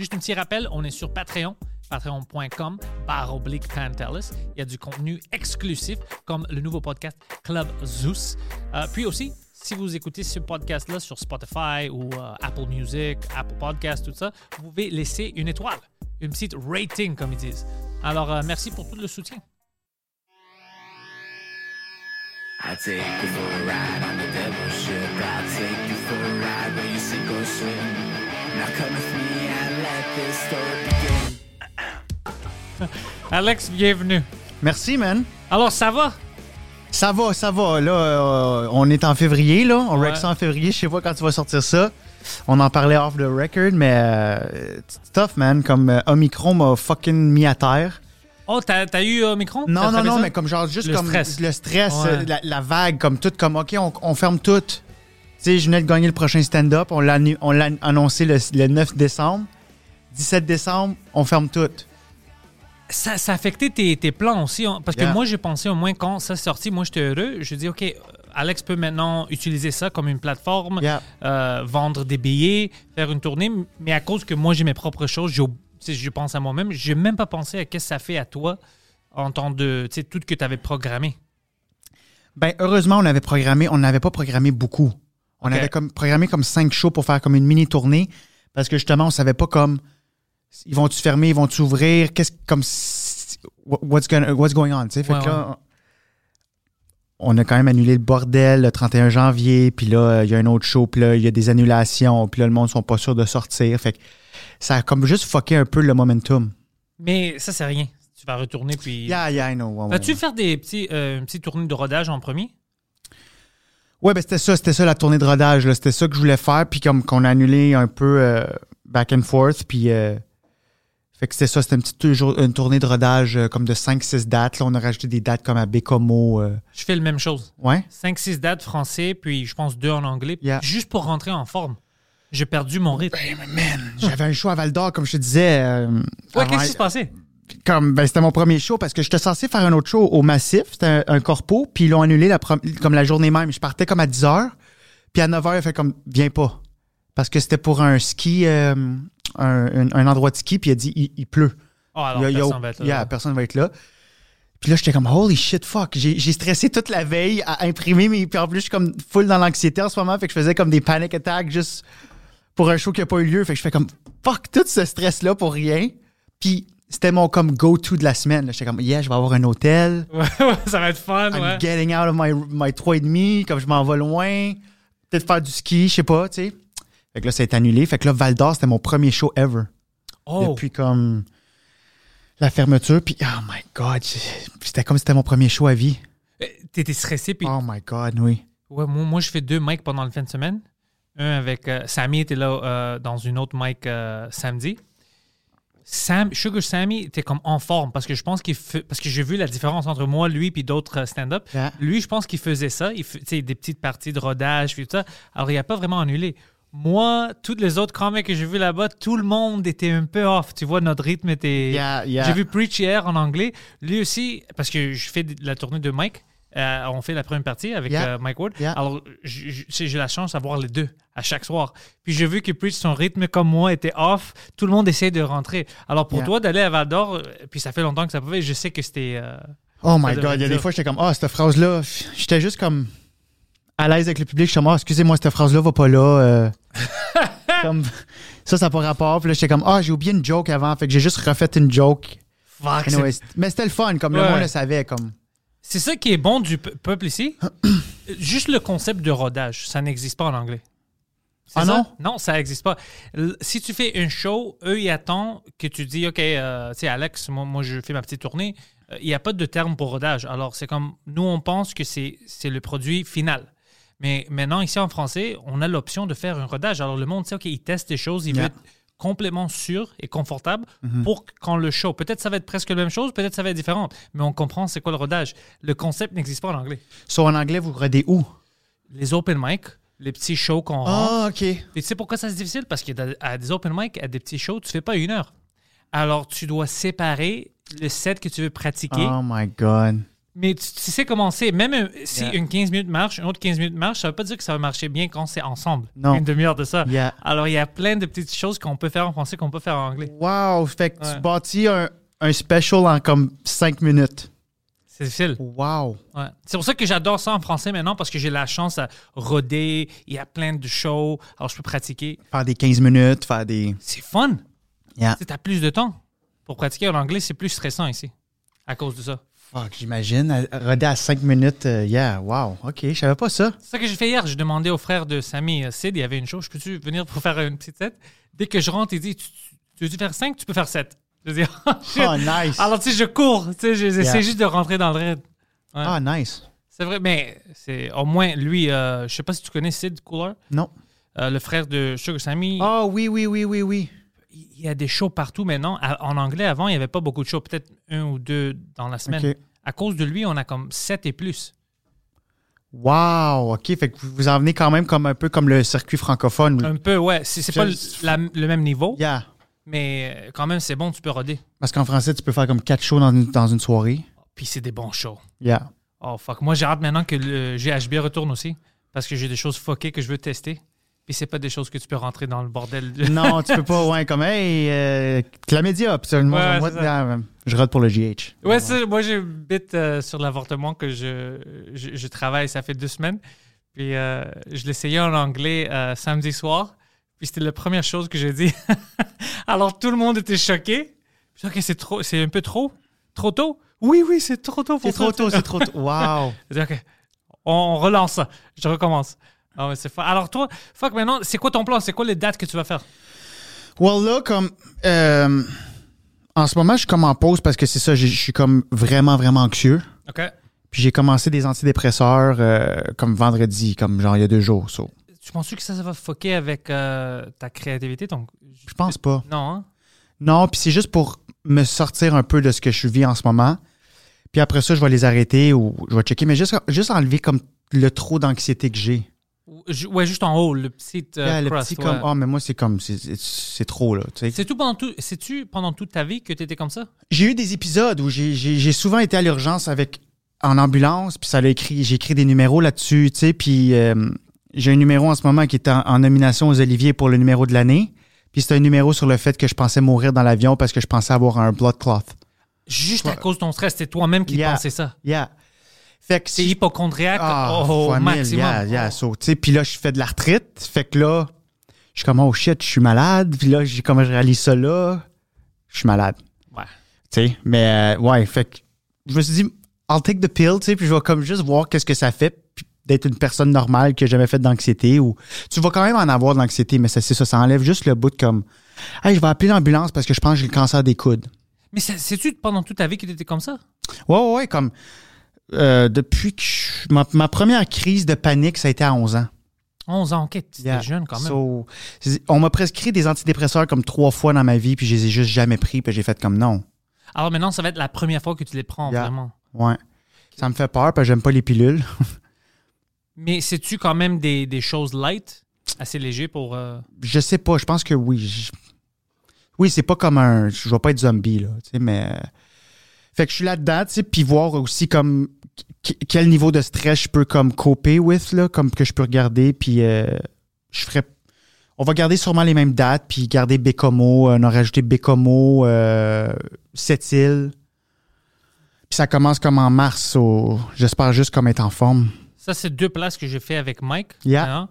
Juste un petit rappel, on est sur Patreon, patreon.com, barre oblique. Il y a du contenu exclusif comme le nouveau podcast Club Zeus. Euh, puis aussi, si vous écoutez ce podcast-là sur Spotify ou euh, Apple Music, Apple Podcast, tout ça, vous pouvez laisser une étoile, une petite rating, comme ils disent. Alors, euh, merci pour tout le soutien. Take you for a ride on the ship. Take you for a ride you swim. Now come with me this story begin. Alex, bienvenue. Merci, man. Alors, ça va? Ça va, ça va. Là, euh, on est en février, là. On Ouais. rec ça en février. Je sais pas quand tu vas sortir ça. On en parlait off the record, mais euh, tough, man. Comme euh, Omicron m'a fucking mis à terre. Oh, t'as as eu micro? Non, non, non, mais comme genre juste Le comme stress. le stress, Ouais. la, la vague, comme tout, comme OK, on, on ferme tout. Tu sais, je venais de gagner le prochain stand-up. On l'a annu- on l'a annoncé le, le 9 décembre. 17 décembre, on ferme tout. Ça, ça a affecté tes, tes plans aussi. hein, Parce que moi, j'ai pensé au moins quand ça s'est sorti, moi, j'étais heureux. Je dis, OK, Alex peut maintenant utiliser ça comme une plateforme, Yeah. euh, vendre des billets, faire une tournée. Mais à cause que moi, j'ai mes propres choses, j'ai- tu sais, je pense à moi-même. Je n'ai même pas pensé à qu'est-ce que ça fait à toi en tant de, tu sais, tout ce que tu avais programmé. Ben, heureusement, on avait programmé, on n'avait pas programmé beaucoup. On Ok. avait comme, programmé comme cinq shows pour faire comme une mini tournée parce que justement, on savait pas comme ils vont-tu fermer, ils vont-tu ouvrir, qu'est-ce comme what's, gonna- what's going on, tu sais? Fait Ouais, que là, on a quand même annulé le bordel le 31 janvier, puis là, euh, il y a un autre show, puis là, il y a des annulations, puis là, le monde sont pas sûrs de sortir. Fait que ça a comme juste fucké un peu le momentum. Mais ça, c'est rien. Tu vas retourner, puis... Yeah, yeah, I know. ouais, Vas-tu faire des petits, euh, une petite tournée de rodage en premier? Ouais, ben c'était ça, c'était ça la tournée de rodage. C'était ça que je voulais faire, puis comme qu'on a annulé un peu euh, back and forth, puis euh, fait que c'était ça, c'était une petite une tournée de rodage euh, comme de 5-6 dates. Là, on a rajouté des dates comme à Bécomo. euh, Je fais la même chose. ouais. 5-6 dates français, puis je pense deux en anglais, Yeah. juste pour rentrer en forme. J'ai perdu mon rythme. J'avais un show à Val d'Or, comme je te disais. euh, Ouais, qu'est-ce qui se passait? comme ben, c'était mon premier show parce que j'étais censé faire un autre show au Massif, c'était un, un corpo, puis ils l'ont annulé la comme la journée même. Je partais comme à 10 h puis à 9 h il a fait comme viens pas parce que c'était pour un ski euh, un, endroit de ski puis il a dit il, il pleut. Oh, alors, Il a- il personne va être là. yeah, personne va être là. Puis là, j'étais comme, holy shit, fuck. J'ai stressé toute la veille à imprimer, mais puis en plus, je suis comme full dans l'anxiété en ce moment. Fait que je faisais comme des panic attacks juste pour un show qui n'a pas eu lieu. Fait que je fais comme, fuck, tout ce stress-là pour rien. Puis c'était mon comme go-to de la semaine. J'étais comme, yeah, je vais avoir un hôtel. Ouais, ouais, ça va être fun, I'm ouais. getting out of my, my 3,5, comme je m'en vais loin. Peut-être faire du ski, je sais pas, tu sais. Fait que là, ça a été annulé. Fait que là, Val d'Or, c'était mon premier show ever Oh, depuis comme la fermeture. Puis, oh my God, c'était comme si c'était mon premier show à vie. Euh, t'étais stressé, puis Oh my God, oui. ouais, moi, moi, je fais deux mics pendant le fin de semaine. Un avec euh, Sammy était là euh, dans une autre mic samedi. Sam, Sugar Sammy était comme en forme parce que je pense qu'il parce que j'ai vu la différence entre moi, lui puis d'autres stand-up. Yeah. Lui, je pense qu'il faisait ça, il des petites parties de rodage puis tout ça. Alors il n'a pas vraiment annulé. Moi, toutes les autres comics que j'ai vus là-bas, tout le monde était un peu off. Tu vois, notre rythme était. Yeah, yeah. J'ai vu Preach hier en anglais. Lui aussi, parce que je fais la tournée de Mike. euh, on fait la première partie avec Yeah. euh, Mike Ward. Alors, j'ai la chance d'avoir les deux à chaque soir. Puis j'ai vu que Preach, son rythme comme moi était off. Tout le monde essaie de rentrer. Alors pour toi, d'aller à Val d'Or, euh, puis ça fait longtemps que ça pouvait, je sais que c'était. euh, Oh my God, il y a des fois, j'étais comme, ah, cette phrase-là, j'étais juste comme à l'aise avec le public. Je suis comme, ah, excusez-moi, cette phrase-là va pas là. euh. comme, ça, ça n'a pas rapport. Puis là, j'étais comme, ah, j'ai oublié une joke avant. Fait que j'ai juste refait une joke. fuck, mais c'était le fun, comme le Ouais. monde le savait. Comme, C'est ça qui est bon du pe- peuple ici. Juste le concept de rodage, ça n'existe pas en anglais. Ah ça? non? Non, ça n'existe pas. L- Si tu fais un show, eux, ils attendent que tu dis, OK, euh, tu sais, Alex, moi, moi, je fais ma petite tournée. Euh, Il n'y a pas de terme pour rodage. Alors, c'est comme, nous, on pense que c'est le produit final. Mais maintenant, ici en français, on a l'option de faire un rodage. Alors, le monde sait, OK, il teste des choses, il Yeah. veut être complètement sûr et confortable Mhm. pour quand le show. Peut-être ça va être presque la même chose, peut-être ça va être différent, mais on comprend c'est quoi le rodage. Le concept n'existe pas en anglais. So, en anglais, vous rodez où? Les open mic, les petits shows qu'on. Ah, OK. Et tu sais pourquoi ça c'est difficile? Parce qu'à à des open mic, à des petits shows, tu fais pas une heure. Alors, tu dois séparer le set que tu veux pratiquer. Oh my God. Mais tu, tu sais comment c'est. Même si Yeah. une 15 minutes marche, une autre 15 minutes marche, ça veut pas dire que ça va marcher bien quand c'est ensemble. Non. Une demi-heure de ça. Yeah. Alors, il y a plein de petites choses qu'on peut faire en français qu'on peut faire en anglais. Wow. Fait que Ouais. tu bâtis un, un special en comme 5 minutes. C'est difficile. Wow. Ouais. C'est pour ça que j'adore ça en français maintenant parce que j'ai la chance à roder. Il y a plein de shows. Alors, je peux pratiquer. Faire des 15 minutes, faire des. C'est fun. Yeah. Tu as plus de temps. Pour pratiquer en anglais, c'est plus stressant ici. À cause de ça. Fuck, j'imagine. à- Roder à 5 minutes. euh, yeah, wow. OK, je savais pas ça. C'est ça que j'ai fait hier. J'ai demandé au frère de Samy, euh, Sid, il y avait une chose, je peux-tu venir pour faire une petite set? Dès que je rentre, il dit, tu, veux-tu faire 5? Tu peux faire 7. Je dis, oh. Oh, nice. Alors, tu sais, je cours. Tu sais, j'essaie Yeah. juste de rentrer dans le raid. Ouais. Ah, nice. C'est vrai, mais c'est au moins, lui, euh, je sais pas si tu connais Sid Cooler, Non. euh, le frère de Sugar Sammy. Ah, oui, oui, oui, oui, oui. Il y a des shows partout maintenant. En anglais, avant, il n'y avait pas beaucoup de shows, peut-être un ou deux dans la semaine. À cause de lui, on a comme 7 et plus. Wow, OK. Fait que vous en venez quand même comme un peu comme le circuit francophone. Un peu, ouais. C'est pas le, Je- la- le même niveau, Yeah. mais euh, quand même, c'est bon, tu peux roder. Parce qu'en français, tu peux faire comme quatre shows dans une, dans une soirée. Puis c'est des bons shows. Yeah. Oh fuck. Moi, j'ai hâte maintenant que le GHB retourne aussi. Parce que j'ai des choses fuckées que je veux tester. Puis c'est pas des choses que tu peux rentrer dans le bordel. de- Non, tu peux pas, ouais, comme, hey, euh, chlamydia. Puis Ouais, moi, ah, je rode pour le GH. Ouais, moi, j'ai une bit euh, sur l'avortement que je, je, je travaille, ça fait deux semaines. Puis euh, je l'essayais en anglais euh, samedi soir. Puis c'était la première chose que j'ai dit. Alors tout le monde était choqué. Puis, ok, c'est trop, c'est un peu trop, trop tôt? Oui, oui, c'est trop tôt pour C'est trop tôt, c'est trop tôt. Wow. OK, on relance ça. Je recommence. Ah ouais, c'est fa- Alors toi, fuck, maintenant, c'est quoi ton plan? C'est quoi les dates que tu vas faire? Well, là, comme. euh, en ce moment, je suis comme en pause parce que c'est ça, je suis comme vraiment, vraiment anxieux. OK. Puis j'ai commencé des antidépresseurs euh, comme vendredi, comme genre il y a deux jours. so. Tu penses que ça, ça va fucker avec euh, ta créativité? Donc, Je pense pas. non, hein? Non, puis c'est juste pour me sortir un peu de ce que je vis en ce moment. Puis après ça, je vais les arrêter ou je vais checker, mais juste, juste enlever comme le trop d'anxiété que j'ai. Ouais, juste en haut, le petit euh, Yeah, le petit ouais. comme, ah, mais moi, c'est comme, c'est- trop, là. C'est tout pendant tout. Pendant toute ta vie que tu étais comme ça? J'ai eu des épisodes où j'ai- souvent été à l'urgence avec en ambulance, puis ça l'a écrit, j'ai écrit des numéros là-dessus, tu sais, puis euh, j'ai un numéro en ce moment qui est en, en nomination aux Oliviers pour le numéro de l'année. Puis c'est un numéro sur le fait que je pensais mourir dans l'avion parce que je pensais avoir un blood cloth. Juste à cause de ton stress, c'est toi-même qui Yeah. pensais ça. Yeah. Fait que C'est si- hypochondriaque Ah, au maximum. yeah. So, puis là, je fais de l'arthrite. Fait que là, je suis comme, oh shit, je suis malade. Puis là, j'ai comme je réalise ça là, je suis malade. Ouais. Tu sais, mais euh, ouais, fait que je me suis dit, I'll take the pill, tu sais, puis je vais comme juste voir qu'est-ce que ça fait puis d'être une personne normale qui a jamais fait d'anxiété ou tu vas quand même en avoir de l'anxiété, mais ça, c'est ça, ça enlève juste le bout de comme, hey, je vais appeler l'ambulance parce que je pense que j'ai le cancer des coudes. Mais c'est-tu pendant toute ta vie que tu étais comme ça? Ouais, ouais, ouais, comme euh, depuis que je- ma, ma première crise de panique, ça a été à 11 ans. 11 ans, ok, tu Yeah. jeune quand même. So, on m'a prescrit des antidépresseurs comme trois fois dans ma vie, puis je les ai juste jamais pris, puis j'ai fait comme non. Alors maintenant, ça va être la première fois que tu les prends Yeah. vraiment. Ouais. Ça me fait peur, parce que j'aime pas les pilules. Mais c'est-tu quand même des, des choses light, assez léger pour. euh, Je sais pas, je pense que oui. Je- Oui, c'est pas comme un. Je vais pas être zombie, là, tu sais, mais. Fait que je suis là-dedans, tu sais, puis voir aussi comme qu- quel niveau de stress je peux comme coper with, là, comme que je peux regarder, puis euh, je ferais. On va garder sûrement les mêmes dates, puis garder Bécomo, euh, on a rajouté Bécomo, euh, Sept-Îles. Puis ça commence comme en mars, au- j'espère juste comme être en forme. Ça, c'est deux places que j'ai fait avec Mike. Yeah. Hein?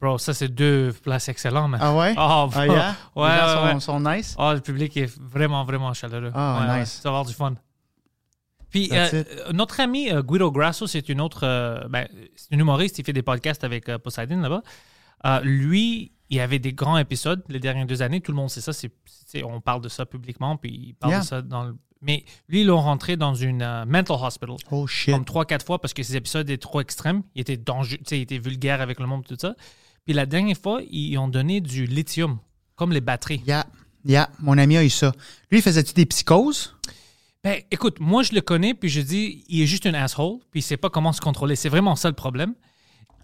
Bro, ça, c'est deux places excellentes, man. Ah ouais? Oh, Ah, bro. yeah? Ouais, Les gens ouais, sont, ouais. sont nice? Oh, le public est vraiment, vraiment chaleureux. Ah, Ouais, ouais, nice. tu vas avoir du fun. Puis, euh, euh, notre ami euh, Guido Grasso, c'est une autre. euh, ben, c'est un humoriste, il fait des podcasts avec Poseidon là-bas. Lui, il avait des grands épisodes les dernières deux années. Tout le monde sait ça. c'est- on parle de ça publiquement, puis il parle Yeah. de ça dans le. Mais lui, ils l'ont rentré dans une mental hospital Oh shit. comme trois, quatre fois parce que ces épisodes étaient trop extrêmes. Il était dangereux, il était vulgaire avec le monde, tout ça. Puis la dernière fois, ils ont donné du lithium, comme les batteries. Yeah, yeah, mon ami a eu ça. Lui, faisait-tu des psychoses? Ben, écoute, moi, je le connais, puis je dis, il est juste un asshole, puis il sait pas comment se contrôler. C'est vraiment ça le problème.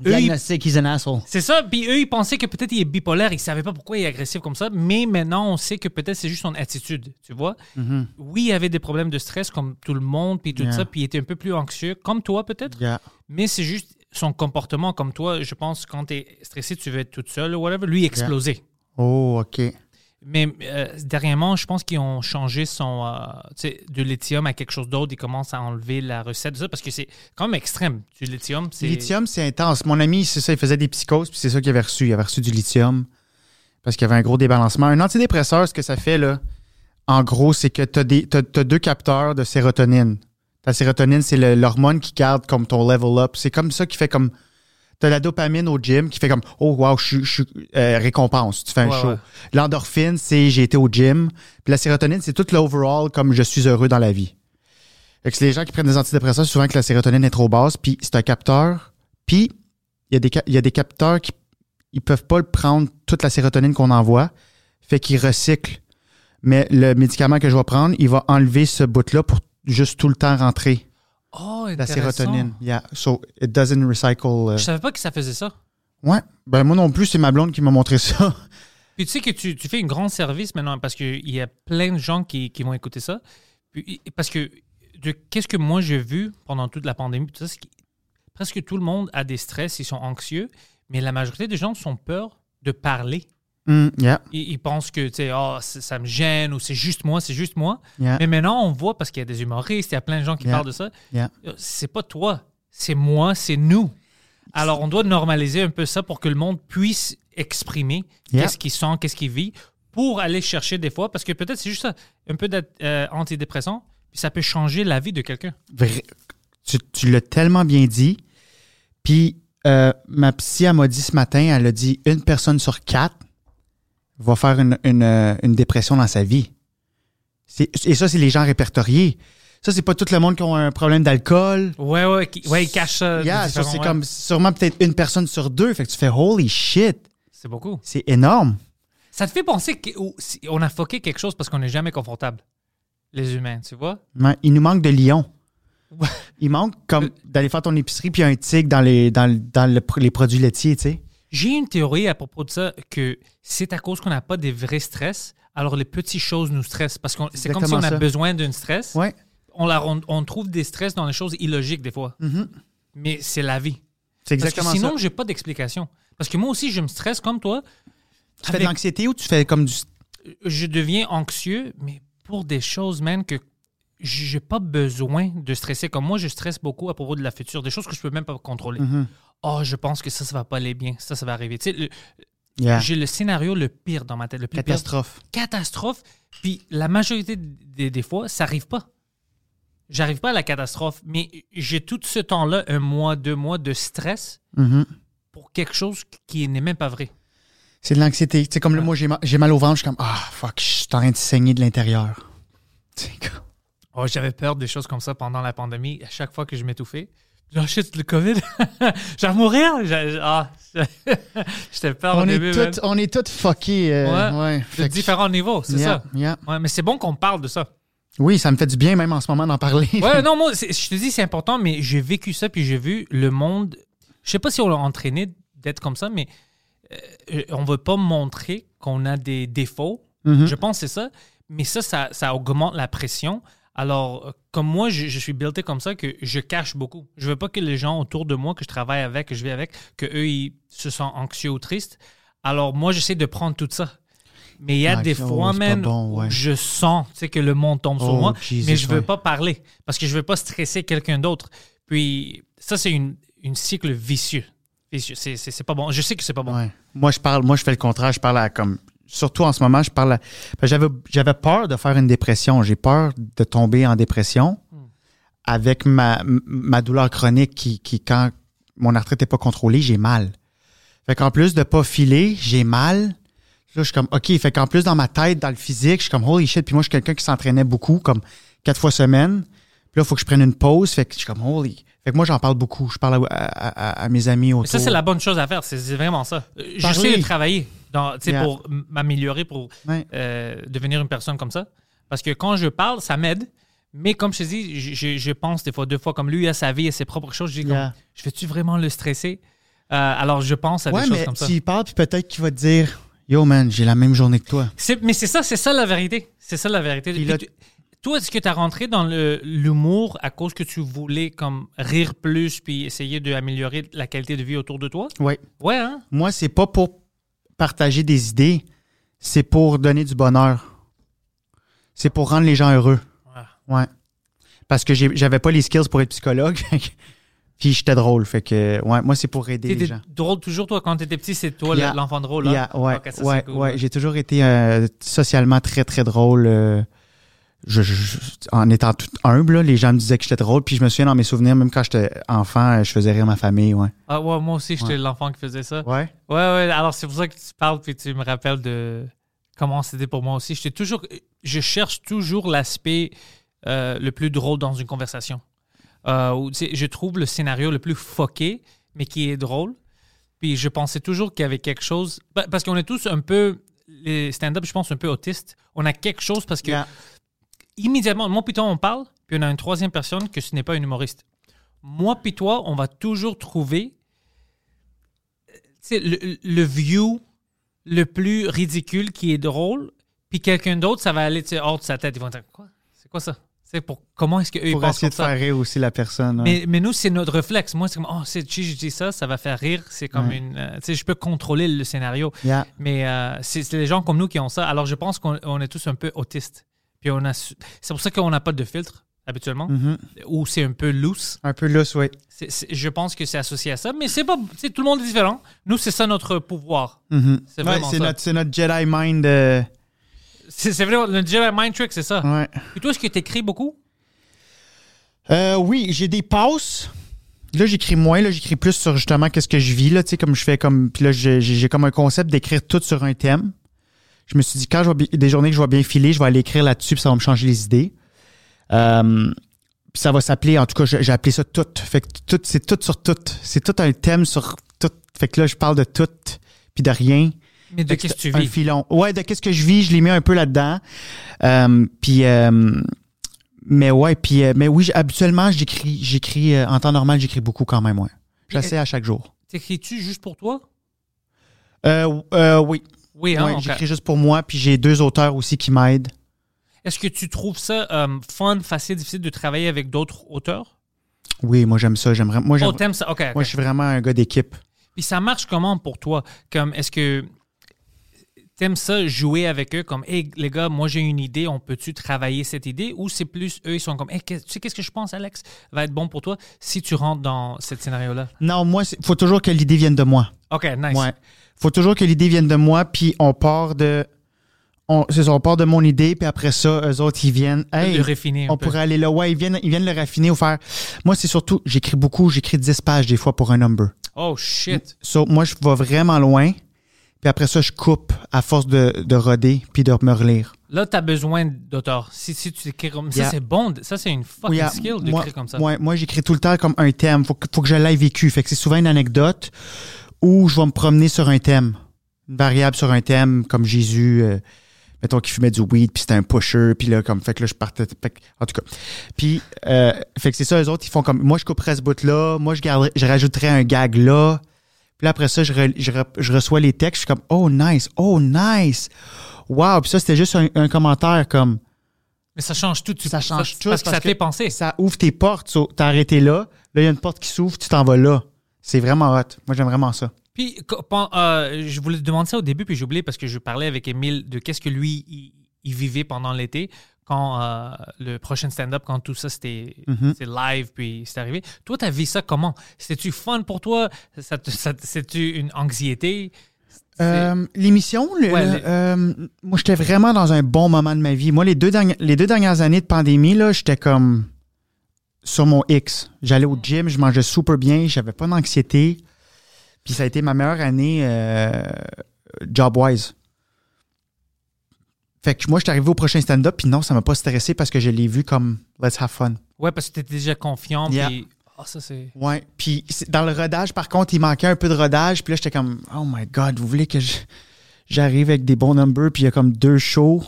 Diagnostic, he's an asshole. C'est ça, puis eux, ils pensaient que peut-être il est bipolaire, ils savaient pas pourquoi il est agressif comme ça, mais maintenant, on sait que peut-être c'est juste son attitude, tu vois. Oui, il avait des problèmes de stress comme tout le monde, puis tout Yeah. ça, puis il était un peu plus anxieux, comme toi peut-être, Yeah. mais c'est juste son comportement comme toi. Je pense quand tu es stressé, tu veux être toute seule ou whatever. Lui, il explosé. Oh, OK. Mais euh, dernièrement, je pense qu'ils ont changé son euh, de lithium à quelque chose d'autre. Ils commencent à enlever la recette de ça parce que c'est quand même extrême. Du lithium, c'est. Lithium, c'est intense. Mon ami, c'est ça, il faisait des psychoses, puis c'est ça qu'il avait reçu. Il avait reçu du lithium parce qu'il y avait un gros débalancement. Un antidépresseur, ce que ça fait, là, en gros, c'est que tu as, deux capteurs de sérotonine. Ta sérotonine, c'est le- l'hormone qui garde comme ton level up. C'est comme ça qui fait comme. Tu as la dopamine au gym qui fait comme Oh, wow, je suis- euh, récompense. Tu fais un Ouais, show. ouais. L'endorphine, c'est j'ai été au gym. Puis la sérotonine, c'est tout l'overall comme je suis heureux dans la vie. Fait que c'est les gens qui prennent des antidépresseurs, souvent que la sérotonine est trop basse, puis c'est un capteur. Puis il y, a des y a des capteurs qui ils peuvent pas le prendre toute la sérotonine qu'on envoie, fait qu'ils recyclent. Mais le médicament que je vais prendre, il va enlever ce bout-là pour juste tout le temps rentrer Oh, la sérotonine. Yeah. So it doesn't recycle. euh. Je savais pas que ça faisait ça. Ouais. Ben moi non plus, c'est ma blonde qui m'a montré ça. Puis tu sais que tu, tu fais un grand service maintenant parce qu'il y a plein de gens qui, qui vont écouter ça. Puis, parce que qu'est-ce que moi j'ai vu pendant toute la pandémie, tout ça, c'est que presque tout le monde a des stress, ils sont anxieux, mais la majorité des gens sont peur de parler. Mm, yeah. Ils, ils pensent que oh, c'est- ça me gêne ou c'est juste moi, c'est juste moi. Yeah. Mais maintenant, on voit parce qu'il y a des humoristes, il y a plein de gens qui Yeah. parlent de ça. C'est pas toi, c'est moi, c'est nous. Alors, on doit normaliser un peu ça pour que le monde puisse exprimer qu'est-ce qu'il sent, qu'est-ce qu'il vit, pour aller chercher des fois, parce que peut-être c'est juste ça, un peu d'antidépressant, puis ça peut changer la vie de quelqu'un. Tu l'as tellement bien dit. Puis euh, ma psy, elle m'a dit ce matin, elle a dit une personne sur quatre va faire une, une, euh, une dépression dans sa vie. Et ça, c'est les gens répertoriés. Ça, c'est pas tout le monde qui a un problème d'alcool. Ouais, ouais, qui- ouais, il cache ça. de Yeah, ça, c'est ouais. comme sûrement peut-être une personne sur deux. Fait que tu fais holy shit. C'est beaucoup. C'est énorme. Ça te fait penser qu'on a foqué quelque chose parce qu'on n'est jamais confortable, les humains, tu vois? Ouais, il nous manque de lions. Ouais. Il manque comme d'aller faire ton épicerie puis un tigre dans les, dans, dans le- les produits laitiers, tu sais. J'ai une théorie à propos de ça que c'est à cause qu'on n'a pas des vrais stress, alors les petites choses nous stressent. Parce que c'est comme si on a ça. besoin d'un stress. Ouais. On, la, on, on trouve des stress dans les choses illogiques des fois. Mais c'est la vie. C'est Parce que exactement sinon, ça. j'ai pas d'explication. Parce que moi aussi, je me stresse comme toi. Tu fais de l'anxiété ou tu fais comme du. je deviens anxieux, mais pour des choses, man, que j'ai pas besoin de stresser. Comme moi, je stresse beaucoup à propos de la future, des choses que je peux même pas contrôler. Mhm. Oh, je pense que ça, ça va pas aller bien. Ça, ça va arriver. Tu sais, le- Yeah. j'ai le scénario le pire dans ma tête, le plus pire. Catastrophe. Catastrophe. Puis la majorité des, des fois, ça arrive pas. J'arrive pas à la catastrophe, mais j'ai tout ce temps-là, un mois, deux mois de stress Mhm. pour quelque chose qui n'est même pas vrai. C'est de l'anxiété. Sais, comme le moi, j'ai ma- j'ai mal au ventre, je suis comme Ah, fuck, je suis en train de saigner de l'intérieur. C'est comme- Oh, j'avais peur des choses comme ça pendant la pandémie. À chaque fois que je m'étouffais, shit, le COVID, j'allais mourir? J'ai- Ah, j'étais peur au On, début. est tout, on est tous fuckés. euh, Ouais. ouais. De que- différents niveaux, c'est Yeah, ça. yeah. Ouais, mais c'est bon qu'on parle de ça. Oui, ça me fait du bien même en ce moment d'en parler. Ouais, non, moi, je te dis, c'est important, mais j'ai vécu ça, puis j'ai vu le monde. Je sais pas si on l'a entraîné d'être comme ça, mais euh, on veut pas montrer qu'on a des défauts. Mhm. Je pense que c'est ça. Mais ça, ça, ça augmente la pression. Alors, euh, comme moi, je, je suis buildé comme ça que je cache beaucoup. Je veux pas que les gens autour de moi, que je travaille avec, que je vis avec, que eux ils se sentent anxieux ou tristes. Alors, moi, j'essaie de prendre tout ça. Mais il y a Ah, des fois, où ouais. je sens tu sais, que le monde tombe sur Oh, moi, Jesus, mais je veux ouais. pas parler parce que je veux pas stresser quelqu'un d'autre. Puis, ça, c'est une, une cycle vicieux. Vicieux. C'est- C'est c'est pas bon. Je sais que c'est pas bon. Ouais. Moi, je parle, moi, je fais le contraire. Je parle à comme. Surtout en ce moment, je parle J'avais, j'avais peur de faire une dépression. J'ai peur de tomber en dépression avec ma, douleur chronique qui, qui, quand mon arthrite n'est pas contrôlée, j'ai mal. Fait qu'en plus de pas filer, j'ai mal. Là, je suis comme, OK. Fait qu'en plus, dans ma tête, dans le physique, je suis comme, holy shit. Puis moi, je suis quelqu'un qui s'entraînait beaucoup, comme quatre fois semaine. Puis là, il faut que je prenne une pause. Fait que je suis comme, holy. Fait que moi, j'en parle beaucoup. Je parle à, à- à- à mes amis autour. Mais ça, c'est la bonne chose à faire. C'est vraiment ça. Euh, Parler. J'essaie de travailler dans, Yeah. pour m'améliorer, pour Ouais. euh, devenir une personne comme ça. Parce que quand je parle, ça m'aide. Mais comme je te dis, je, pense des fois, deux fois, comme lui, a sa vie et ses propres choses. Je dis, Yeah. je vais-tu vraiment le stresser? Euh, alors, je pense à Ouais, des choses comme ça. tu y parles, puis peut-être qu'il va te dire, yo, man, j'ai la même journée que toi. Mais c'est ça, c'est ça la vérité. C'est ça la vérité. Puis Puis là- tu- toi, est-ce que tu as rentré dans l'humour à cause que tu voulais comme rire plus puis essayer d'améliorer la qualité de vie autour de toi? Ouais. Ouais, hein? Moi, c'est pas pour partager des idées, c'est pour donner du bonheur. C'est pour rendre les gens heureux. Ouais. Parce que j'avais pas les skills pour être psychologue. Puis j'étais drôle. Fait que, ouais, moi, c'est pour aider les gens. drôle toujours, toi, quand t'étais petit, c'est toi Yeah. l'enfant drôle. là? Yeah, ouais, ça, ouais, cool, ouais. ouais. J'ai toujours été euh, socialement très, très drôle. euh, je, je- je- en étant tout humble, là, les gens me disaient que j'étais drôle. Puis je me souviens dans mes souvenirs, même quand j'étais enfant, je faisais rire ma famille. Ouais. Ah ouais, moi aussi, j'étais Ouais. l'enfant qui faisait ça. Ouais? Ouais, ouais. Alors, c'est pour ça que tu parles, puis tu me rappelles de comment c'était pour moi aussi. J'étais toujours, je cherche toujours l'aspect euh, le plus drôle dans une conversation. Euh, où, je trouve le scénario le plus foqué, mais qui est drôle. Puis je pensais toujours qu'il y avait quelque chose. pa- Parce qu'on est tous un peu. Les stand-up, je pense, un peu autistes. On a quelque chose parce que Yeah. Immédiatement, moi puis toi, on parle, puis on a une troisième personne que ce n'est pas une humoriste. Moi puis toi, on va toujours trouver le, le view le plus ridicule qui est drôle, puis quelqu'un d'autre, ça va aller hors de sa tête. Ils vont dire Quoi? C'est quoi ça? C'est pour Comment est-ce qu'eux ils Pour pensent essayer comme de ça? faire rire aussi la personne. ouais. mais, mais nous, c'est notre réflexe. Moi, c'est comme, oh, si je dis ça, ça va faire rire. C'est comme Ouais. une. euh, tu sais, je peux contrôler le scénario. Yeah. Mais euh, c'est les gens comme nous qui ont ça. Alors, je pense qu'on on est tous un peu autistes. Puis on a. su- C'est pour ça qu'on n'a pas de filtre, habituellement, Mhm. ou c'est un peu loose. Un peu lousse, oui. Je pense que c'est associé à ça. Mais c'est pas. tout le monde est différent. Nous, c'est ça notre pouvoir. C'est Ouais, vraiment c'est ça. notre, c'est notre Jedi Mind. euh, C'est vraiment. Le Jedi Mind Trick, c'est ça. ouais. Et toi, est-ce que tu écris beaucoup? Euh, oui, j'ai des passes. Là, j'écris moins. Là, j'écris plus sur justement qu'est-ce que je vis. Là, tu sais, comme je fais comme. Puis là, j'ai comme un concept d'écrire tout sur un thème. Je me suis dit, quand je vais bi- des journées que je vais bien filer, je vais aller écrire là-dessus, puis ça va me changer les idées. Euh, puis ça va s'appeler, en tout cas, j'ai appelé ça tout. Fait que tout, c'est tout sur tout. C'est tout un thème sur tout. Fait que là, je parle de tout, puis de rien. Mais de qu'est-ce que tu un vis? filon. Ouais, de qu'est-ce que je vis, je l'ai mis un peu là-dedans. Euh, puis, euh, mais ouais, puis, euh, mais oui, habituellement, j'écris, j'écris euh, en temps normal, j'écris beaucoup quand même, ouais. J'essaie à chaque jour. T'écris-tu juste pour toi? Euh, euh, oui, Oui, hein, ouais, j'écris juste pour moi, puis j'ai deux auteurs aussi qui m'aident. Est-ce que tu trouves ça euh, fun, facile, difficile de travailler avec d'autres auteurs? Oui, moi j'aime ça, j'aimerais. Moi, Oh, t'aimes ça? Moi, je suis vraiment un gars d'équipe. Puis ça marche comment pour toi? Comme, est-ce que t'aimes ça jouer avec eux? Comme, hey, les gars, moi j'ai une idée, on peut-tu travailler cette idée? Ou c'est plus eux, ils sont comme, hey, tu sais qu'est-ce que je pense, Alex, va être bon pour toi si tu rentres dans ce scénario-là? Non, moi, il faut toujours que l'idée vienne de moi. OK, nice. Ouais. Faut toujours que l'idée vienne de moi, puis on part de. On, c'est ça, on part de mon idée, puis après ça, eux autres, ils viennent. Hey, Le raffiner un on peu. pourrait aller là. Ouais, ils viennent, ils viennent le raffiner ou faire. Moi, c'est surtout, j'écris beaucoup, j'écris 10 pages des fois pour un number. Oh, shit. So, moi, je vais vraiment loin, puis après ça, je coupe à force de, de roder, puis de me relire. Là, t'as besoin d'auteur. Si, si tu écris comme ça, c'est bon. Ça, c'est une fucking skill d'écrire comme ça. ouais, moi, j'écris tout le temps comme un thème. Faut que, faut que je l'aille vécu. Fait que c'est souvent une anecdote où je vais me promener sur un thème. Une variable sur un thème, comme Jésus, euh, mettons, qui fumait du weed, puis c'était un pusher, puis là, comme, fait que là, je partais, fait en tout cas. Puis, euh, fait que c'est ça, eux autres, ils font comme, moi, je couperais ce bout-là, moi, je garderais, je rajouterais un gag là. Puis là, après ça, je, re- je, re- je reçois les textes, je suis comme, oh, nice, oh, nice. Wow, puis ça, c'était juste un, un commentaire comme, Mais ça change tout. Tu, Ça change tout, Parce que ça te fait penser. ça ouvre tes portes. So, T'as arrêté là. Là, il y a une porte qui s'ouvre, tu t'en vas là. C'est vraiment hot. Moi, j'aime vraiment ça. Puis, euh, je voulais te demander ça au début, puis j'ai oublié parce que je parlais avec Émile de qu'est-ce que lui, il, il vivait pendant l'été, quand euh, le prochain stand-up, quand tout ça, c'était Mhm. c'est live, puis c'est arrivé. Toi, t'as vu ça comment? C'était-tu fun pour toi? Ça ça C'était-tu une anxiété? Euh, L'émission, Ouais, le- euh, moi, j'étais vraiment dans un bon moment de ma vie. Moi, les deux, dernières, les deux dernières années de pandémie, là, j'étais comme sur mon X. J'allais au gym, je mangeais super bien, j'avais pas d'anxiété. Puis ça a été ma meilleure année euh, job-wise. Fait que moi, je suis arrivé au prochain stand-up, puis non, ça m'a pas stressé parce que je l'ai vu comme let's have fun. Ouais, parce que tu étais déjà confiant. Yeah. Puis, ah, ça, c'est. Ouais. Puis dans le rodage, par contre, il manquait un peu de rodage. Puis là, j'étais comme, oh my God, vous voulez que j'arrive avec des bons numbers, puis il y a comme deux shows?